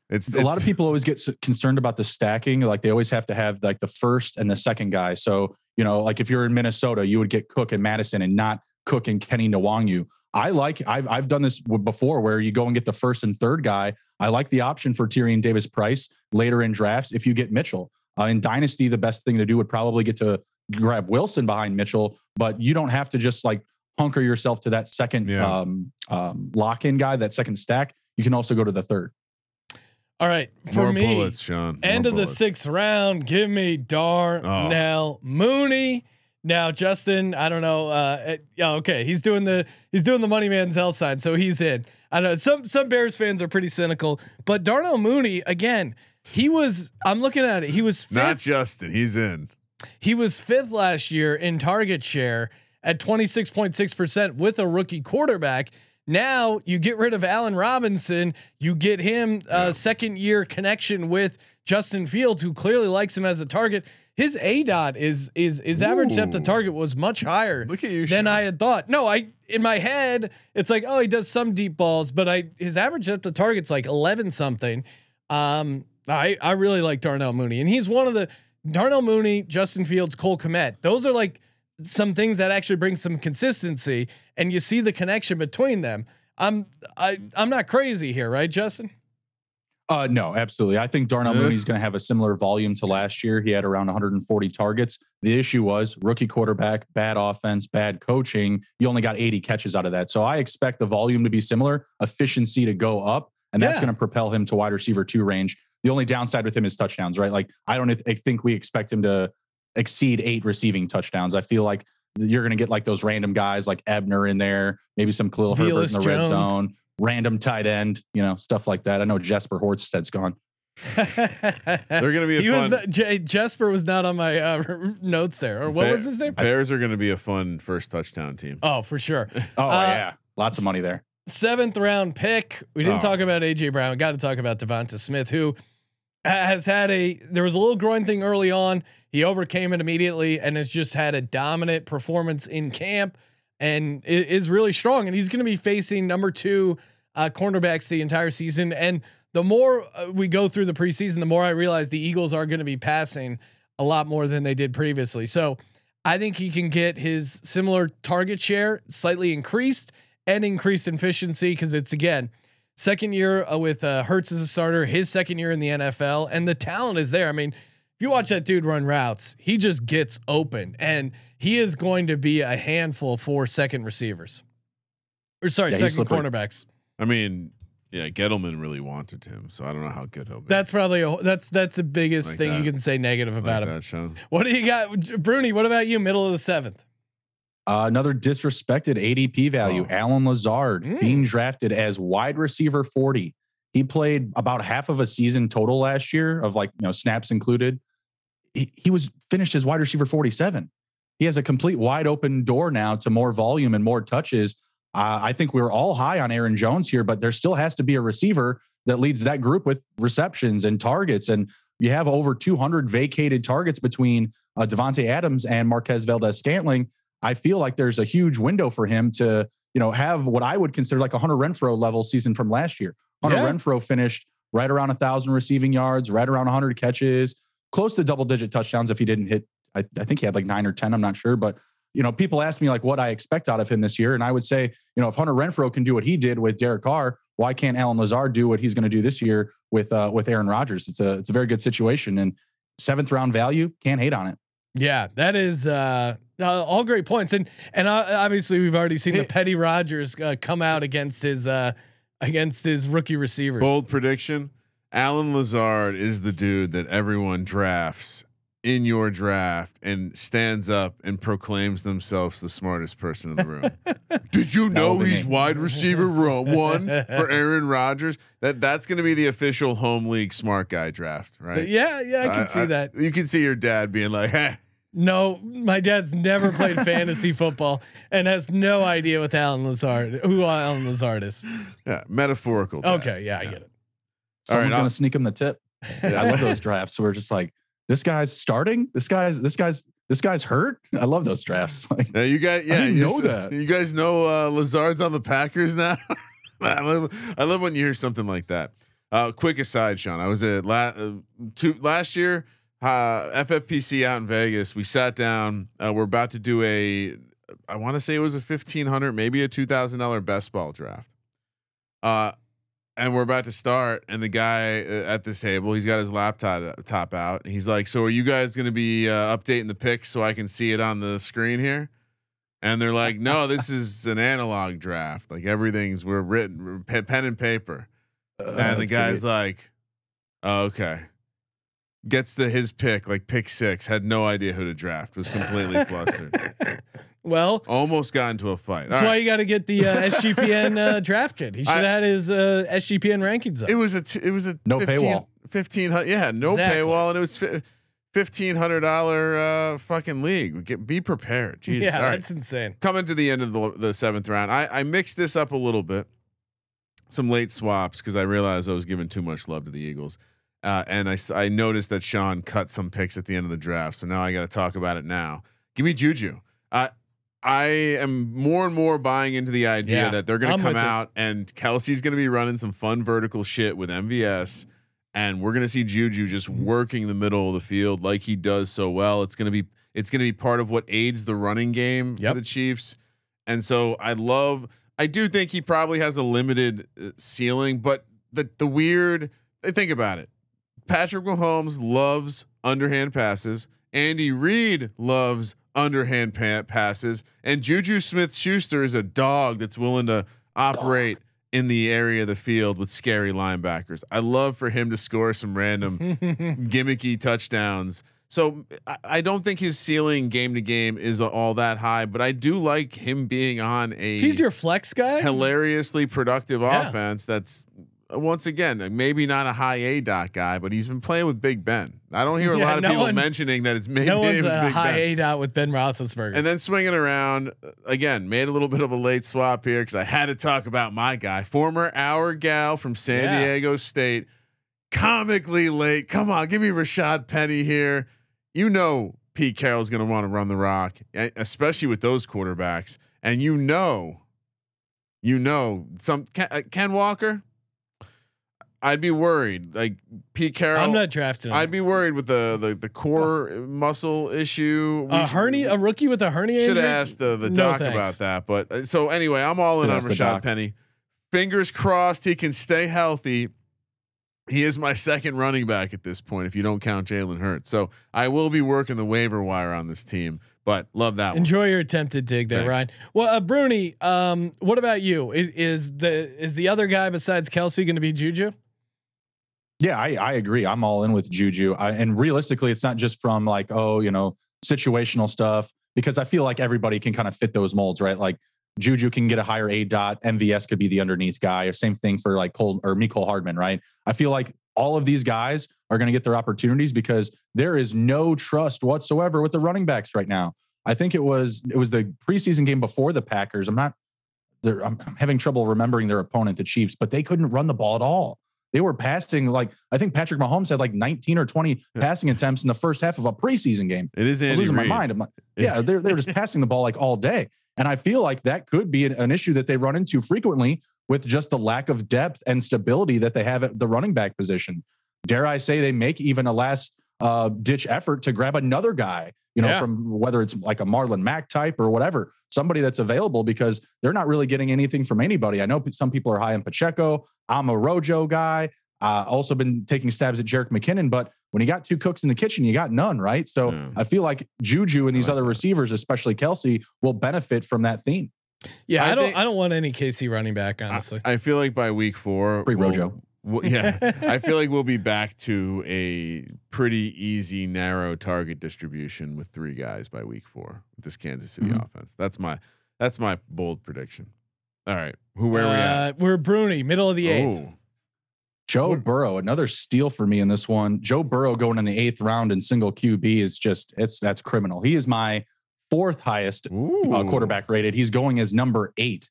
It's a lot of people always get s- concerned about the stacking. Like they always have to have like the first and the second guy. So, you know, like if you're in Minnesota, you would get Cook and Mattison and not Cook and Kene Nwangwu. I like, I've, I've done this before where you go and get the first and third guy. I like the option for Tyrion Davis Price later in drafts if you get Mitchell. Uh, in Dynasty, the best thing to do would probably get to grab Wilson behind Mitchell, but you don't have to just like hunker yourself to that second Yeah. um, um, lock in guy, that second stack. You can also go to the third. All right, for More me, bullets, Sean. end More of the sixth round. Give me Darnell Mooney. Now, Justin, I don't know. Uh, yeah, okay, he's doing the he's doing the money man's L sign, so he's in. I know some some Bears fans are pretty cynical, but Darnell Mooney again. He was. I'm looking at it. He was fifth. Not Justin. He's in. He was fifth last year in target share at 26.6% with a rookie quarterback. Now you get rid of Allen Robinson, you get him a second year connection with Justin Fields, who clearly likes him as a target. His A dot is is his average depth of target was much higher Look at you, than Sean. I had thought. No, I in my head it's like oh he does some deep balls, but I his average depth of target's like eleven something. Um, I I really like Darnell Mooney, and he's one of the Darnell Mooney, Justin Fields, Cole Kmet. Those are like some things that actually bring some consistency, and you see the connection between them. I'm I I'm not crazy here, right, Justin? Uh, no, absolutely. I think Darnell. Mooney's going to have a similar volume to last year. He had around 140 targets. The issue was rookie quarterback, bad offense, bad coaching. You only got 80 catches out of that. So I expect the volume to be similar, efficiency to go up, and that's Yeah. going to propel him to wide receiver two range. The only downside with him is touchdowns, right? Like I don't think we expect him to exceed eight receiving touchdowns. I feel like you're going to get like those random guys like Ebner in there, maybe some Khalil Herbert in the red zone, random tight end, you know, stuff like that. I know Jesper Horsted's gone. They're gonna be a he fun. was not, J, Jesper was not on my uh, notes there, or what Bear- was his name? Bears are gonna be a fun first touchdown team. Oh, for sure. Oh Uh, yeah, lots of money there. seventh round pick. We didn't Oh. talk about AJ Brown. Got to talk about Devonta Smith, who has had a there was a little groin thing early on. He overcame it immediately and has just had a dominant performance in camp and is really strong. And he's going to be facing number two uh, cornerbacks the entire season. And the more uh, we go through the preseason, the more I realize the Eagles are going to be passing a lot more than they did previously. So I think he can get his similar target share slightly increased and increased efficiency because it's again second year uh, with uh, Hurts as a starter, his second year in the NFL, and the talent is there. I mean, if you watch that dude run routes, he just gets open, and he is going to be a handful for second receivers, or sorry, Yeah, second cornerbacks. I mean, yeah, Gettleman really wanted him, so I don't know how good he'll be. That's probably a, that's that's the biggest Like thing that. you can say negative like about him. that, Sean. What do you got, Bruni? What about you? Middle of the seventh. Uh, another disrespected ADP value, Oh. Allen Lazard, Mm. being drafted as wide receiver 40. He played about half of a season total last year, of like, you know, snaps included. He, he was finished as wide receiver 47. He has a complete wide open door now to more volume and more touches. Uh, I think we we're all high on Aaron Jones here, but there still has to be a receiver that leads that group with receptions and targets. And you have over 200 vacated targets between uh, Davante Adams and Marquez Valdes Scantling. I feel like there's a huge window for him to, you know, have what I would consider like a Hunter Renfrow level season from last year. Hunter Yeah. Renfrow finished right around a thousand receiving yards, right around 100 catches, close to double digit touchdowns if he didn't hit. I, I think he had like nine or 10. I'm not sure, but you know, people ask me like what I expect out of him this year, and I would say, you know, if Hunter Renfrow can do what he did with Derek Carr, why can't Allen Lazard do what he's going to do this year with uh, with Aaron Rodgers? It's a it's a very good situation, and seventh round value can't hate on it. Yeah, that is uh, uh, all great points, and and uh, obviously we've already seen the Petty Rodgers uh, come out against his uh, against his rookie receivers. Bold prediction: Allen Lazard is the dude that everyone drafts in your draft and stands up and proclaims themselves the smartest person in the room. Did you know would he's me. wide receiver ro- one for Aaron Rodgers? That that's going to be the official home league smart guy draft, right? But yeah, yeah, I uh, can see that. You can see your dad being like, "Hey, No, my dad's never played fantasy football and has no idea what Allen Lazard, who Allen Lazard is. yeah, metaphorical." dad. Okay, yeah, I get it. Someone's I'll- going to sneak him the tip. I love those drafts. We're just like, this guy's starting. This guy's this guy's this guy's hurt. I love those drafts. Like, Yeah, you guys. Yeah, you know that. You guys know uh, Lazard's on the Packers now. I love. I love when you hear something like that. Uh, quick aside, Sean. I was at la- uh, two, last year. Uh, FFPC out in Vegas. We sat down. Uh, we're about to do a. I want to say it was a fifteen hundred, maybe a two thousand dollar best ball draft. Uh, and we're about to start, and the guy uh, at this table, he's got his laptop top out. He's like, "So are you guys going to be uh, updating the picks so I can see it on the screen here?" And they're like, "No, this is an analog draft. Like everything's we're written pen and paper." and the guy's like, Oh, okay. Gets the his pick, like pick six. Had no idea who to draft. Was completely flustered. Well, Almost got into a fight. All that's why right. you got to get the uh, SGPN uh, draft kit. He should have had his uh, SGPN rankings up. It was a. T- it was a No 15, paywall. Fifteen hundred. Yeah, no Exactly. paywall, and it was fi- fifteen hundred dollar uh, fucking league. Get, be prepared. Jesus. yeah, All right. that's insane. coming to the end of the, the seventh round, I, I mixed this up a little bit. Some late swaps because I realized I was giving too much love to the Eagles, uh, and I noticed that Sean cut some picks at the end of the draft. So now I got to talk about it now. Give me Juju. Uh, I am more and more buying into the idea Yeah, that they're going to come with it. out and Kelce's going to be running some fun vertical shit with MVS. And we're gonna see Juju just Mm-hmm. working the middle of the field like he does so well. It's gonna be it's gonna be part of what aids the running game Yep. for the Chiefs. And so I love. I do think he probably has a limited uh, ceiling, but the the weird. Think about it. Patrick Mahomes loves underhand passes. Andy Reid loves underhand pa- passes, and Juju Smith Schuster is a dog that's willing to operate in the area of the field with scary linebackers. I love for him to score some random gimmicky touchdowns. So I, I don't think his ceiling game to game is all that high, but I do like him being on a He's your flex guy. hilariously productive Yeah. offense. That's once again maybe not a high A dot guy, but he's been playing with Big Ben. I don't hear a Yeah, lot of no people one- mentioning that it's maybe no one's a Big high Ben. A dot with Ben Roethlisberger. And then swinging around uh, again, made a little bit of a late swap here because I had to talk about my guy, former our gal from San Yeah. Diego State, comically late. Come on, give me Rashad Penny here. You know Pete Carroll's going to want to run the rock, especially with those quarterbacks, and you know, you know some uh, Ken Walker. I'd be worried. Like Pete Carroll, I'm not drafting him. I'd be worried with the the, the core muscle issue. We a should- hernia, a rookie with a hernia. should injury? asked the the doc thanks. about that. But uh, so anyway, I'm all in on Rashad. Penny. Fingers crossed he can stay healthy. He is my second running back at this point, if you don't count Jalen Hurts. So I will be working the waiver wire on this team, but love that one. Enjoy your attempted dig there, Thanks. Ryan. Well, uh, Bruni, um, what about you? Is, is the is the other guy besides Kelce going to be Juju? Yeah, I, I agree. I'm all in with Juju. I, and realistically, it's not just from like, oh, you know, situational stuff, because I feel like everybody can kind of fit those molds, right? Like Juju can get a higher A dot, MVS could be the underneath guy, or same thing for like Cole or Miko Hardman, right? I feel like all of these guys are going to get their opportunities because there is no trust whatsoever with the running backs right now. I think it was it was the preseason game before the Packers. I'm not I'm having trouble remembering their opponent, the Chiefs, but they couldn't run the ball at all. They were passing like I think Patrick Mahomes had like 19 or 20 Yeah. passing attempts in the first half of a preseason game. it is I losing Reid. my mind. I'm like, yeah, they're they're just passing the ball like all day, and I feel like that could be an, an issue that they run into frequently with just the lack of depth and stability that they have at the running back position. Dare I say they make even a last uh, ditch effort to grab another guy, you know, Yeah. from whether it's like a Marlon Mack type or whatever, somebody that's available because they're not really getting anything from anybody. I know some people are high on Pacheco. I'm a Rojo guy. Uh, also been taking stabs at Jerick McKinnon, but when you got two cooks in the kitchen, you got none, right? So Yeah. I feel like Juju and these like other that. receivers, especially Kelce, will benefit from that theme. Yeah, I I, don't. think- I don't want any KC running back, honestly. I, I feel like by week four, Free we'll- Rojo. We'll- yeah, I feel like we'll be back to a pretty easy, narrow target distribution with three guys by week four with this Kansas City Mhm. offense. That's my that's my bold prediction. All right, who where are we at? Uh, we're Bruni, middle of the eighth. Ooh. Joe Burrow, another steal for me in this one. Joe Burrow going in the eighth round in single QB is just it's that's criminal. He is my fourth highest uh, quarterback rated. He's going as number eight.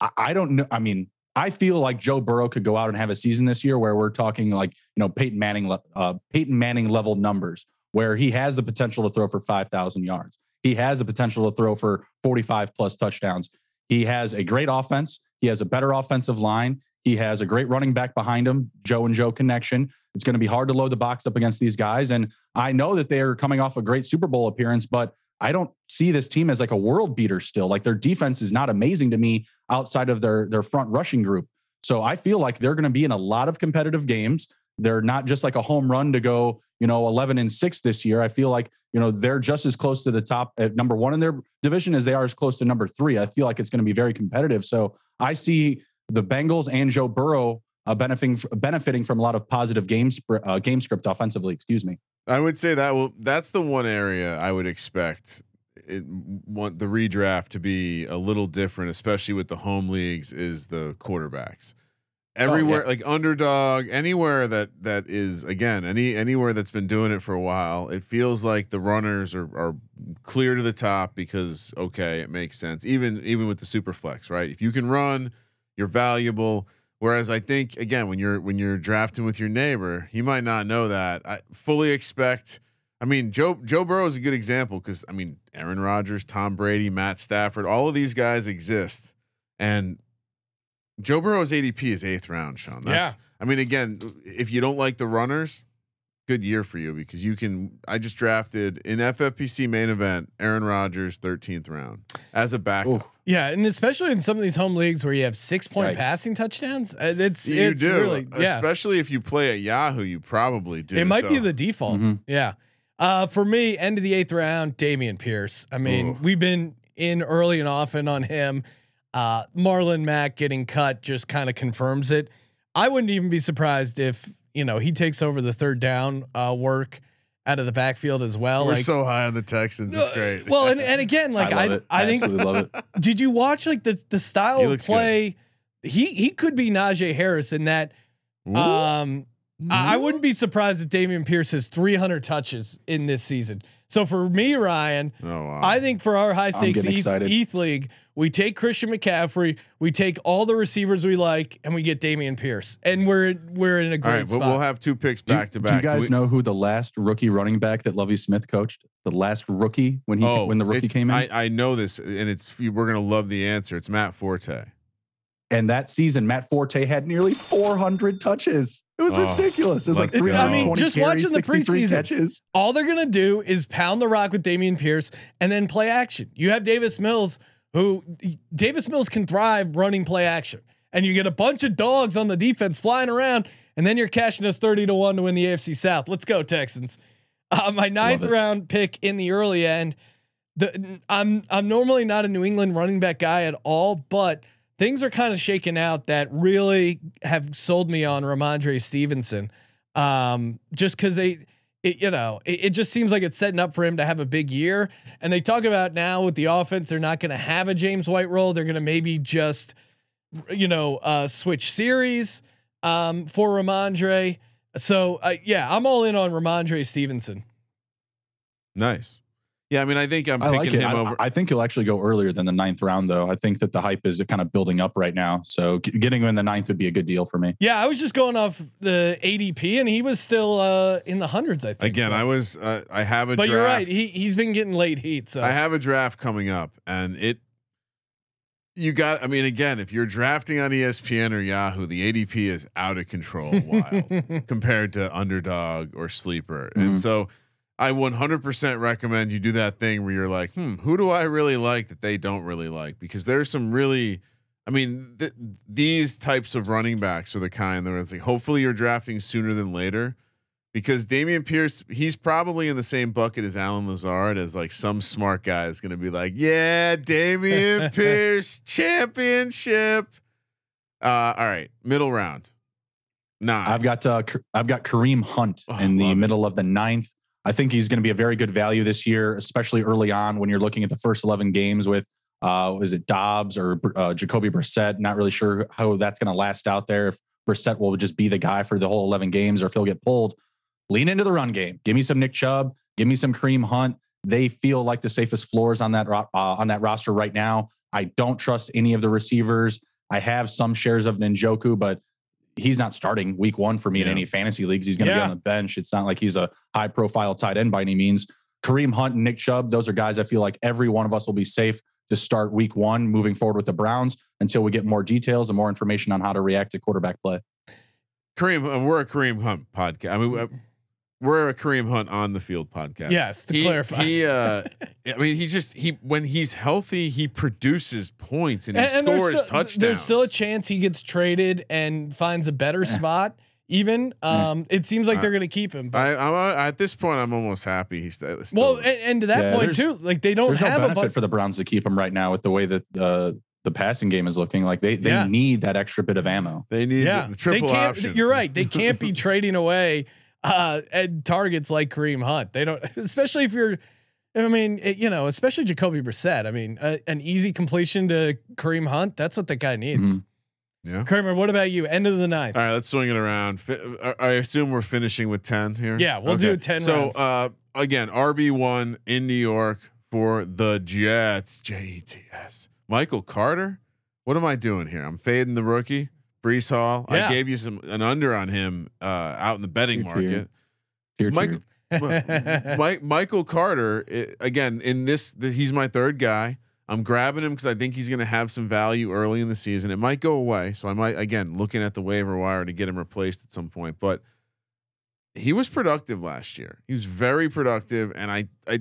I, I don't know. I mean, I feel like Joe Burrow could go out and have a season this year where we're talking like you know Peyton Manning, uh, Peyton Manning level numbers, where he has the potential to throw for five thousand yards. He has the potential to throw for forty-five plus touchdowns. He has a great offense. He has a better offensive line. He has a great running back behind him, Joe and Joe connection. It's going to be hard to load the box up against these guys. And I know that they're coming off a great Super Bowl appearance, but I don't see this team as like a world beater still. Like their defense is not amazing to me outside of their their front rushing group. So I feel like they're going to be in a lot of competitive games. They're not just like a home run to go, you know, 11 and 6 this year. I feel like, you know, they're just as close to the top at number 1 in their division as they are as close to number 3. I feel like it's going to be very competitive. So I see the Bengals and Joe Burrow uh, benefiting benefiting from a lot of positive game uh, game script offensively. Excuse me. I would say that will that's the one area I would expect it, want the redraft to be a little different, especially with the home leagues, is the quarterbacks. Oh, Everywhere, like underdog, anywhere that that is again any anywhere that's been doing it for a while, it feels like the runners are are clear to the top because okay, it makes sense. Even even with the super flex, right? If you can run, you're valuable. Whereas I think again, when you're when you're drafting with your neighbor, he might not know that. I fully expect. I mean, Joe Joe Burrow is a good example because I mean, Aaron Rodgers, Tom Brady, Matt Stafford, all of these guys exist, and Joe Burrow's ADP is eighth round. Sean, that's, Yeah. I mean, again, if you don't like the runners, good year for you because you can. I just drafted in FFPC main event Aaron Rodgers, thirteenth round as a backup. Ooh. Yeah, and especially in some of these home leagues where you have six point Yikes. passing touchdowns, uh, it's You it's do, really yeah. especially if you play at Yahoo. You probably do. It might be the default. Mhm. Yeah. Uh, for me, end of the eighth round, Dameon Pierce. I mean, Ooh. we've been in early and often on him. Uh, Marlon Mack getting cut just kind of confirms it. I wouldn't even be surprised if you know he takes over the third down uh, work out of the backfield as well. We're like, so high on the Texans. It's great. well, and, and again, like I I, love I, it. think absolutely love it. did you watch like the the style of looks good. play? He he could be Najee Harris in that. Ooh. Um, I, I wouldn't be surprised if Dameon Pierce has 300 touches in this season. So for me, Ryan, oh, wow. I think for our high stakes getting ETH. ETH league, we take Christian McCaffrey, we take all the receivers we like, and we get Dameon Pierce, and we're we're in a all great right, but spot. we'll have two picks Do, back to do back. you guys we- know who the last rookie running back that Lovie Smith coached? The last rookie when he oh, when the rookie Oh, came in, I, I know this, and it's we're gonna love the answer. It's Matt Forte. and that season Matt Forte had nearly 400 touches. It was Oh, ridiculous. It was like let's go. 320 I mean, just carries, watching the preseason. catches. all they're gonna do is pound the rock with Damian Pierce and then play action. You have Davis Mills, who Davis Mills can thrive running play action, and you get a bunch of dogs on the defense flying around, and then you're cashing us thirty to one to win the AFC South. Let's go Texans. Uh, my ninth round pick in the early end. The, I'm I'm normally not a New England running back guy at all, but things are kind of shaking out that really have sold me on Rhamondre Stevenson. Um, just because they, it, you know, it, it just seems like it's setting up for him to have a big year. And they talk about now with the offense, they're not going to have a James White role. They're going to maybe just, you know, uh, switch series um, for Rhamondre. So uh, yeah, I'm all in on Rhamondre Stevenson. Nice. Yeah, I mean, I think I'm I picking like him I, over. I think he'll actually go earlier than the ninth round, though. I think that the hype is kind of building up right now. So getting him in the ninth would be a good deal for me. Yeah, I was just going off the ADP, and he was still uh, in the hundreds. I think. Again, so. I was. Uh, I have a. But draft. you're right. He he's been getting late heat. So I have a draft coming up, and it. You got. I mean, again, if you're drafting on ESPN or Yahoo, the ADP is out of control, wild compared to Underdog or Sleeper, and Mhm. so. I 100% recommend you do that thing where you're like, hmm, who do I really like that they don't really like? Because there's some really, I mean, th- these types of running backs are the kind that it's like, hopefully you're drafting sooner than later. Because Dameon Pierce, he's probably in the same bucket as Allen Lazard, as like some smart guy is going to be like, yeah, Dameon Pierce championship. Uh, all right, middle round. Nine. I've got uh, I've got Kareem Hunt Oh, in the love it. middle of the ninth. I think he's going to be a very good value this year, especially early on when you're looking at the first 11 games with uh, is it Dobbs or uh, Jacoby Brissett? Not really sure how that's going to last out there. If Brissett will just be the guy for the whole 11 games, or if he'll get pulled. Lean into the run game. Give me some Nick Chubb. Give me some Kareem Hunt. They feel like the safest floors on that uh, on that roster right now. I don't trust any of the receivers. I have some shares of Njoku, but he's not starting week one for me in any fantasy leagues. He's going to Yeah. be on the bench. It's not like he's a high profile tight end by any means. Kareem Hunt and Nick Chubb, those are guys I feel like every one of us will be safe to start week one moving forward with the Browns until we get more details and more information on how to react to quarterback play. Kareem, uh, we're a Kareem Hunt podcast. I mean, uh, we're a Kareem Hunt on the field podcast. yes to he, clarify. He, uh, I mean, he just he when he's healthy, he produces points and he And- and there's scores still- touchdowns. There's still a chance he gets traded and finds a better spot. Even um, it seems like Uh, they're going to keep him. But, I, I'm uh, at this point, I'm almost happy he's st- still. well, and, and to that Yeah, point too, like they don't There's no have a benefit for the Browns to keep him right now with the way that uh, the passing game is looking like they they Yeah. need that extra bit of ammo. They need Yeah, the, the triple they can't. option. You're right. They can't be trading away uh, at targets like Kareem Hunt. They don't, especially if you're. I mean, it, you know, especially Jacoby Brissett. I mean, a, an easy completion to Kareem Hunt. That's what that guy needs. Mhm. Yeah. Kramer, what about you? End of the ninth. All right, let's swing it around. I I assume we're finishing with ten here. Yeah, we'll do 10 So uh, again, RB one in New York for the Jets. J E T S. Michael Carter. What am I doing here? I'm fading the rookie, Breece Hall. Yeah. I gave you some an under on him uh, out in the betting Tier, tier. market. Tier, Michael. Mike, Michael Carter i- again in this. The, he's my third guy. I'm grabbing him because I think he's going to have some value early in the season. It might go away, so I might again looking at the waiver wire to get him replaced at some point. But he was productive last year. He was very productive, and I, I,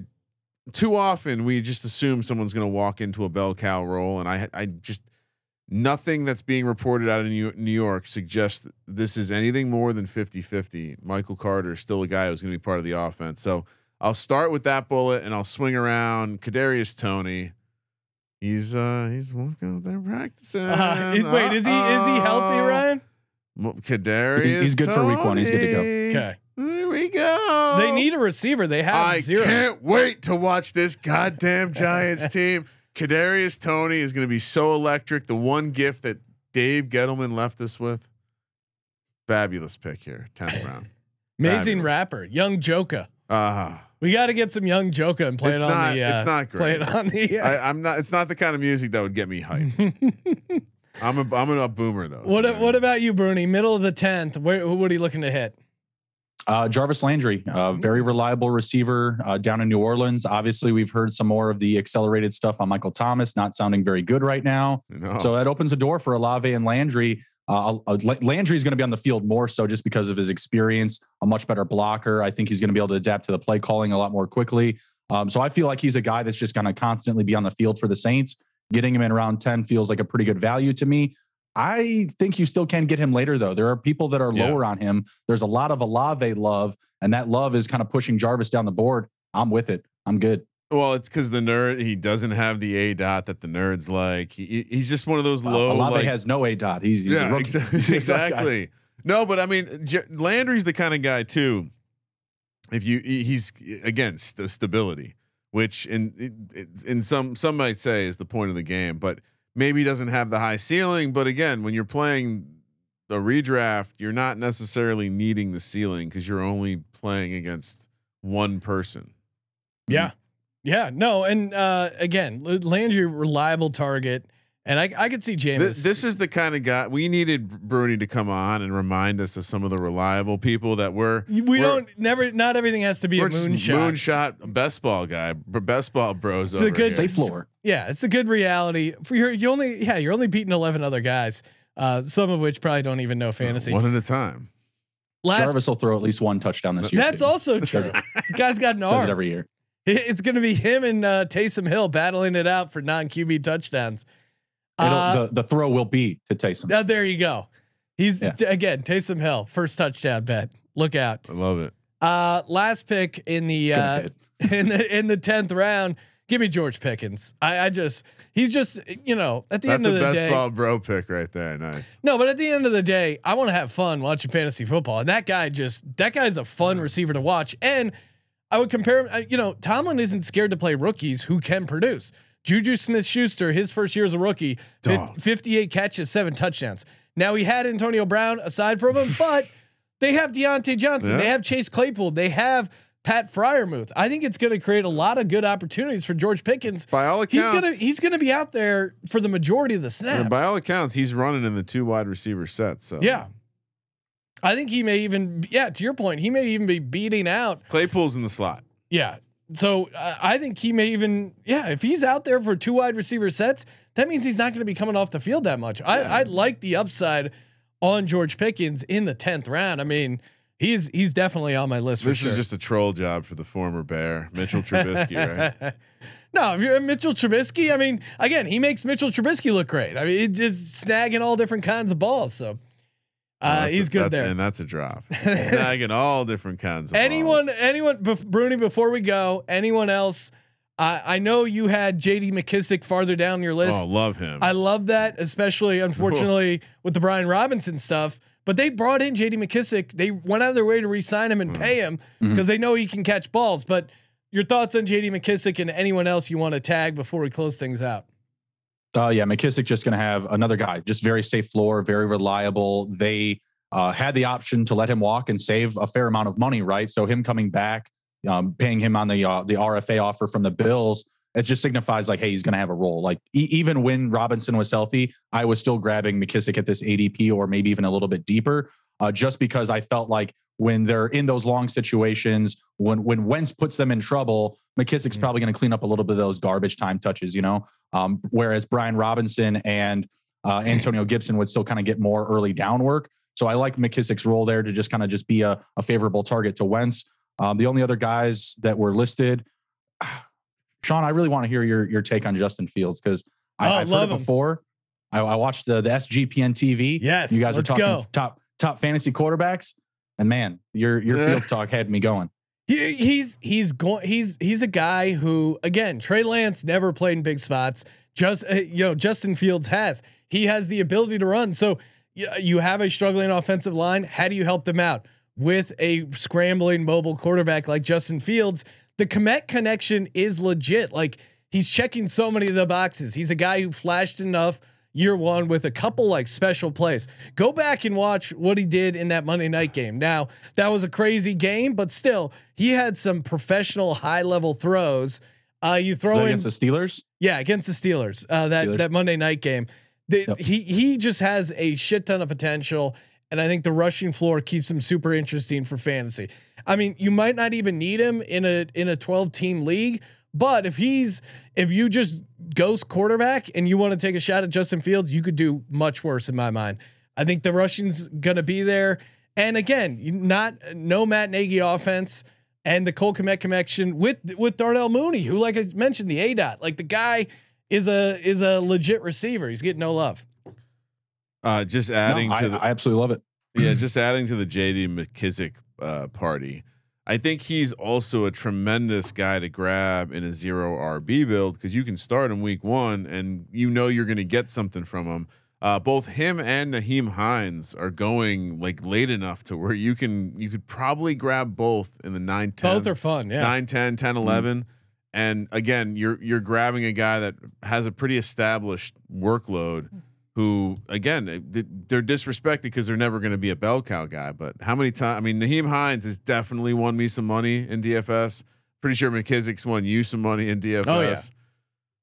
too often we just assume someone's going to walk into a bell cow role, and I, I just nothing that's being reported out of New New York suggests that this is anything more than 50-50. Michael Carter is still a guy who's going to be part of the offense. So I'll start with that bullet, and I'll swing around Kadarius Toney. He's uh he's walking out there practicing. Uh, is- wait, is he is he healthy, Uh-oh. Ryan? Kadarius. He's- he's good for week one. He's good to go. Okay. Here we go. They need a receiver. They have I zero. can't wait to watch this goddamn Giants team. Kadarius Toney is going to be so electric. The one gift that Dave Gettleman left us with. Fabulous pick here, tenth round. Amazing Fabulous. rapper, Young Joka. Uh-huh. We got to get some Young Joka and play It's it on not- the. Uh, it's not great. Play it on the. Uh, I, I'm not. It's not the kind of music that would get me hyped. I'm a. I'm a boomer though. what so- What about you, Bruni? Middle of the tenth. Where what are you looking to hit? Uh, Jarvis Landry, uh, very reliable receiver uh, down in New Orleans. Obviously, we've heard some more of the accelerated stuff on Michael Thomas, not sounding very good right now. No. So that opens the door for Olave and Landry. Uh, uh, Landry is going to be on the field more so just because of his experience, a much better blocker. I think he's going to be able to adapt to the play calling a lot more quickly. Um, so I feel like he's a guy that's just going to constantly be on the field for the Saints. Getting him in round 10 feels like a pretty good value to me. I think you still can get him later, though. There are people that are Yeah. lower on him. There's a lot of Olave love, and that love is kind of pushing Jarvis down the board. I'm with it. I'm good. well, it's because the nerd he doesn't have the A dot that the nerds like. He, he's just one of those uh, low. Olave like, has no A dot. He's, he's yeah, rookie. exa- exactly. No, but I mean, J- Landry's the kind of guy too. If you, he's against the stability, which in in some some might say is the point of the game, but maybe doesn't have the high ceiling. But again, when you're playing a redraft, you're not necessarily needing the ceiling because you're only playing against one person. Yeah, yeah, no, and uh, again, Landry reliable target, and I I could see Jameis. This, this is the kind of guy we needed Bruni to come on and remind us of some of the reliable people that were. we we're- don't never. Not everything has to be a moonshot. moonshot best ball guy, best ball bros. It's a good- here. Safe floor. Yeah, it's a good reality. For your, you only yeah, you're only beating eleven other guys, uh, some of which probably don't even know fantasy. one at a time. Last, Jarvis will throw at least one touchdown this year. that's too. also true. Does the guy's got an Does it arm. every year. It's going to be him and uh, Taysom Hill battling it out for non QB touchdowns. It'll- Uh, the, the throw will be to Taysom. uh, there you go. He's Yeah. t- again Taysom Hill first touchdown bet. Look out. I love it. Uh, last pick in the uh, in the in the tenth round. Give me George Pickens. I, I just he's just you know at the That's end of the best day. ball bro pick right there. Nice. No, but at the end of the day, I want to have fun watching fantasy football, and that guy just that guy's a fun receiver to watch. And I would compare him. uh, You know, Tomlin isn't scared to play rookies who can produce. Juju Smith Schuster, his first year as a rookie, fif- Dog. 58 catches, seven touchdowns. Now he had Antonio Brown aside from him, but they have Diontae Johnson, they have Chase Claypool, they have Pat Freiermuth. I think it's going to create a lot of good opportunities for George Pickens. By all He's accounts, gonna he's gonna be out there for the majority of the snaps. by all accounts, he's running in the two wide receiver set. So Yeah. I think he may even, yeah, to your point, he may even be beating out. Claypool's in the slot. Yeah. So uh, I think he may even, yeah, if he's out there for two wide receiver sets, that means he's not going to be coming off the field that much. I, I like the upside on George Pickens in the 10th round. I mean, he's he's definitely on my list for This sure. is just a troll job for the former Bear, Mitchell Trubisky, right? no, if you're Mitchell Trubisky, I mean, again, he makes Mitchell Trubisky look great. I mean, it's just snagging all different kinds of balls. So uh, he's a- good there. and that's a drop. Snagging all different kinds of anyone balls. anyone bef- Bruni before we go anyone else I I know you had J.D. McKissick farther down your list. Oh, love him. I love that, especially unfortunately with the Brian Robinson stuff. But they brought in J.D. McKissick. They went out of their way to re-sign him and pay him because they know he can catch balls. But your thoughts on J.D. McKissick and anyone else you want to tag before we close things out? Oh yeah, McKissick just going to have another guy, just very safe floor, very reliable. They uh, had the option to let him walk and save a fair amount of money, right? So him coming back, um, paying him on the uh, the RFA offer from the Bills, it just signifies like, hey, he's going to have a role. Like e- even when Robinson was healthy, I was still grabbing McKissick at this ADP or maybe even a little bit deeper, uh, just because I felt like when they're in those long situations, when when Wentz puts them in trouble, McKissick's probably going to clean up a little bit of those garbage time touches, you know. Um, whereas Brian Robinson and uh, Antonio Gibson would still kind of get more early down work. So I like McKissick's role there to just kind of just be a, a favorable target to Wentz. Um, the only other guys that were listed, Sean, I really want to hear your your take on Justin Fields because Oh, I've heard it before. I, I watched the the SGPN TV. Yes, you guys let's are talking go. top top fantasy quarterbacks, and man, your your Fields talk had me going. He, he's he's going he's he's a guy who again Trey Lance never played in big spots. Just uh, you know Justin Fields has. He has the ability to run. So you, you have a struggling offensive line. How do you help them out with a scrambling mobile quarterback like Justin Fields? The Kmet connection is legit. Like he's checking so many of the boxes. He's a guy who flashed enough year one with a couple like special plays. Go back and watch what he did in that Monday night game. Now, that was a crazy game, but still, he had some professional high level throws. Uh, you throw in, against the Steelers. yeah, against the Steelers, uh, that, Steelers. that Monday night game. Yep. He, he just has a shit ton of potential. And I think the rushing floor keeps him super interesting for fantasy. I mean, you might not even need him in a in a 12 team league, but if he's if you just ghost quarterback and you want to take a shot at Justin Fields, you could do much worse in my mind. I think the rushing's gonna be there. And again, not no Matt Nagy offense and the Cole Kmet connection with with Darnell Mooney, who, like I mentioned, the A dot, like the guy is a is a legit receiver. He's getting no love. uh, just No, adding I, to the I absolutely love it. yeah, just adding to the JD McKissick uh, party. I think he's also a tremendous guy to grab in a zero RB build because you can start in week one and you know you're going to get something from him. Uh, both him and Nyheim Hines are going like late enough to where you can you could probably grab both in the 9 10 Both are fun. Yeah. 9 10 10 11 and again you're you're grabbing a guy that has a pretty established workload who again eh, they're disrespected because they're never going to be a bell cow guy but how many times I mean Nyheim Hines has definitely won me some money in DFS pretty sure McKissick's won you some money in DFS Oh, yeah.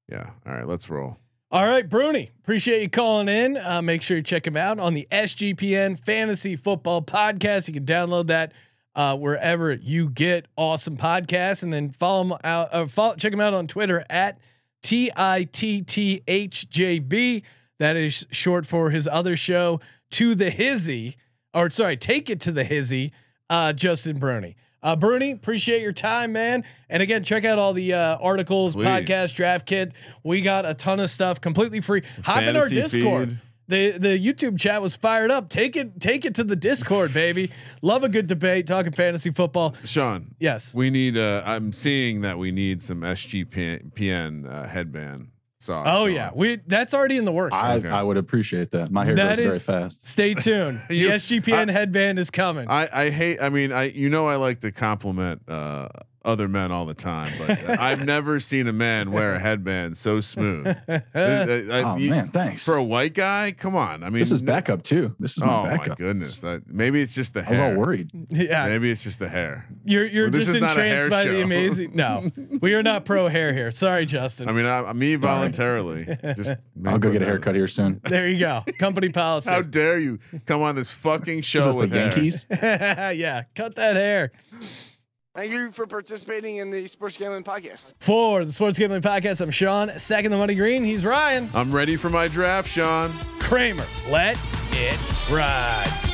yeah all right let's roll All right, Bruni, appreciate you calling in. Uh, make sure you check him out on the SGPN Fantasy Football Podcast. You can download that uh, wherever you get awesome podcasts, and then follow him out. Uh, follow, check him out on Twitter at T I T T H J B. That is short for his other show, To the Hizzy, or sorry, Take It to the Hizzy. Uh, Justin Bruni. Uh, Bruni, appreciate your time, man. And again, check out all the uh, articles, Please. podcast, draft kit. We got a ton of stuff completely free. Hop in our Discord. feed. The the YouTube chat was fired up. Take it, take it to the Discord, baby. Love a good debate, talking fantasy football. Sean Yes. we need uh I'm seeing that we need some SGPN uh, headband sauce Oh going. yeah, we that's already in the works. I, Okay. I would appreciate that. My hair That grows very fast. Stay tuned. the You- SGPN headband is coming. I, I hate. I mean, I you know I like to compliment uh, other men all the time, but I've never seen a man wear a headband so smooth. I- I- uh, uh, uh, Oh you- man, thanks. For a white guy, come on. I mean, this is backup too. This is my Oh my backup. goodness! That, maybe it's just the I was hair. all worried. yeah, Maybe it's just the hair. you're you're Well, just is not a hair entranced by the amazing. No, we are not pro hair here. Sorry, Justin. I mean, I, me voluntarily. Just I'll go get a haircut here soon. there you go. Company policy. How dare you come on this fucking show Is this the with hair. Yankees? yeah, cut that hair. Thank you for participating in the Sports Gambling Podcast. For the Sports Gambling Podcast, I'm Sean. Second the money green. He's Ryan I'm ready for my draft, Sean. Kramer. Let it ride.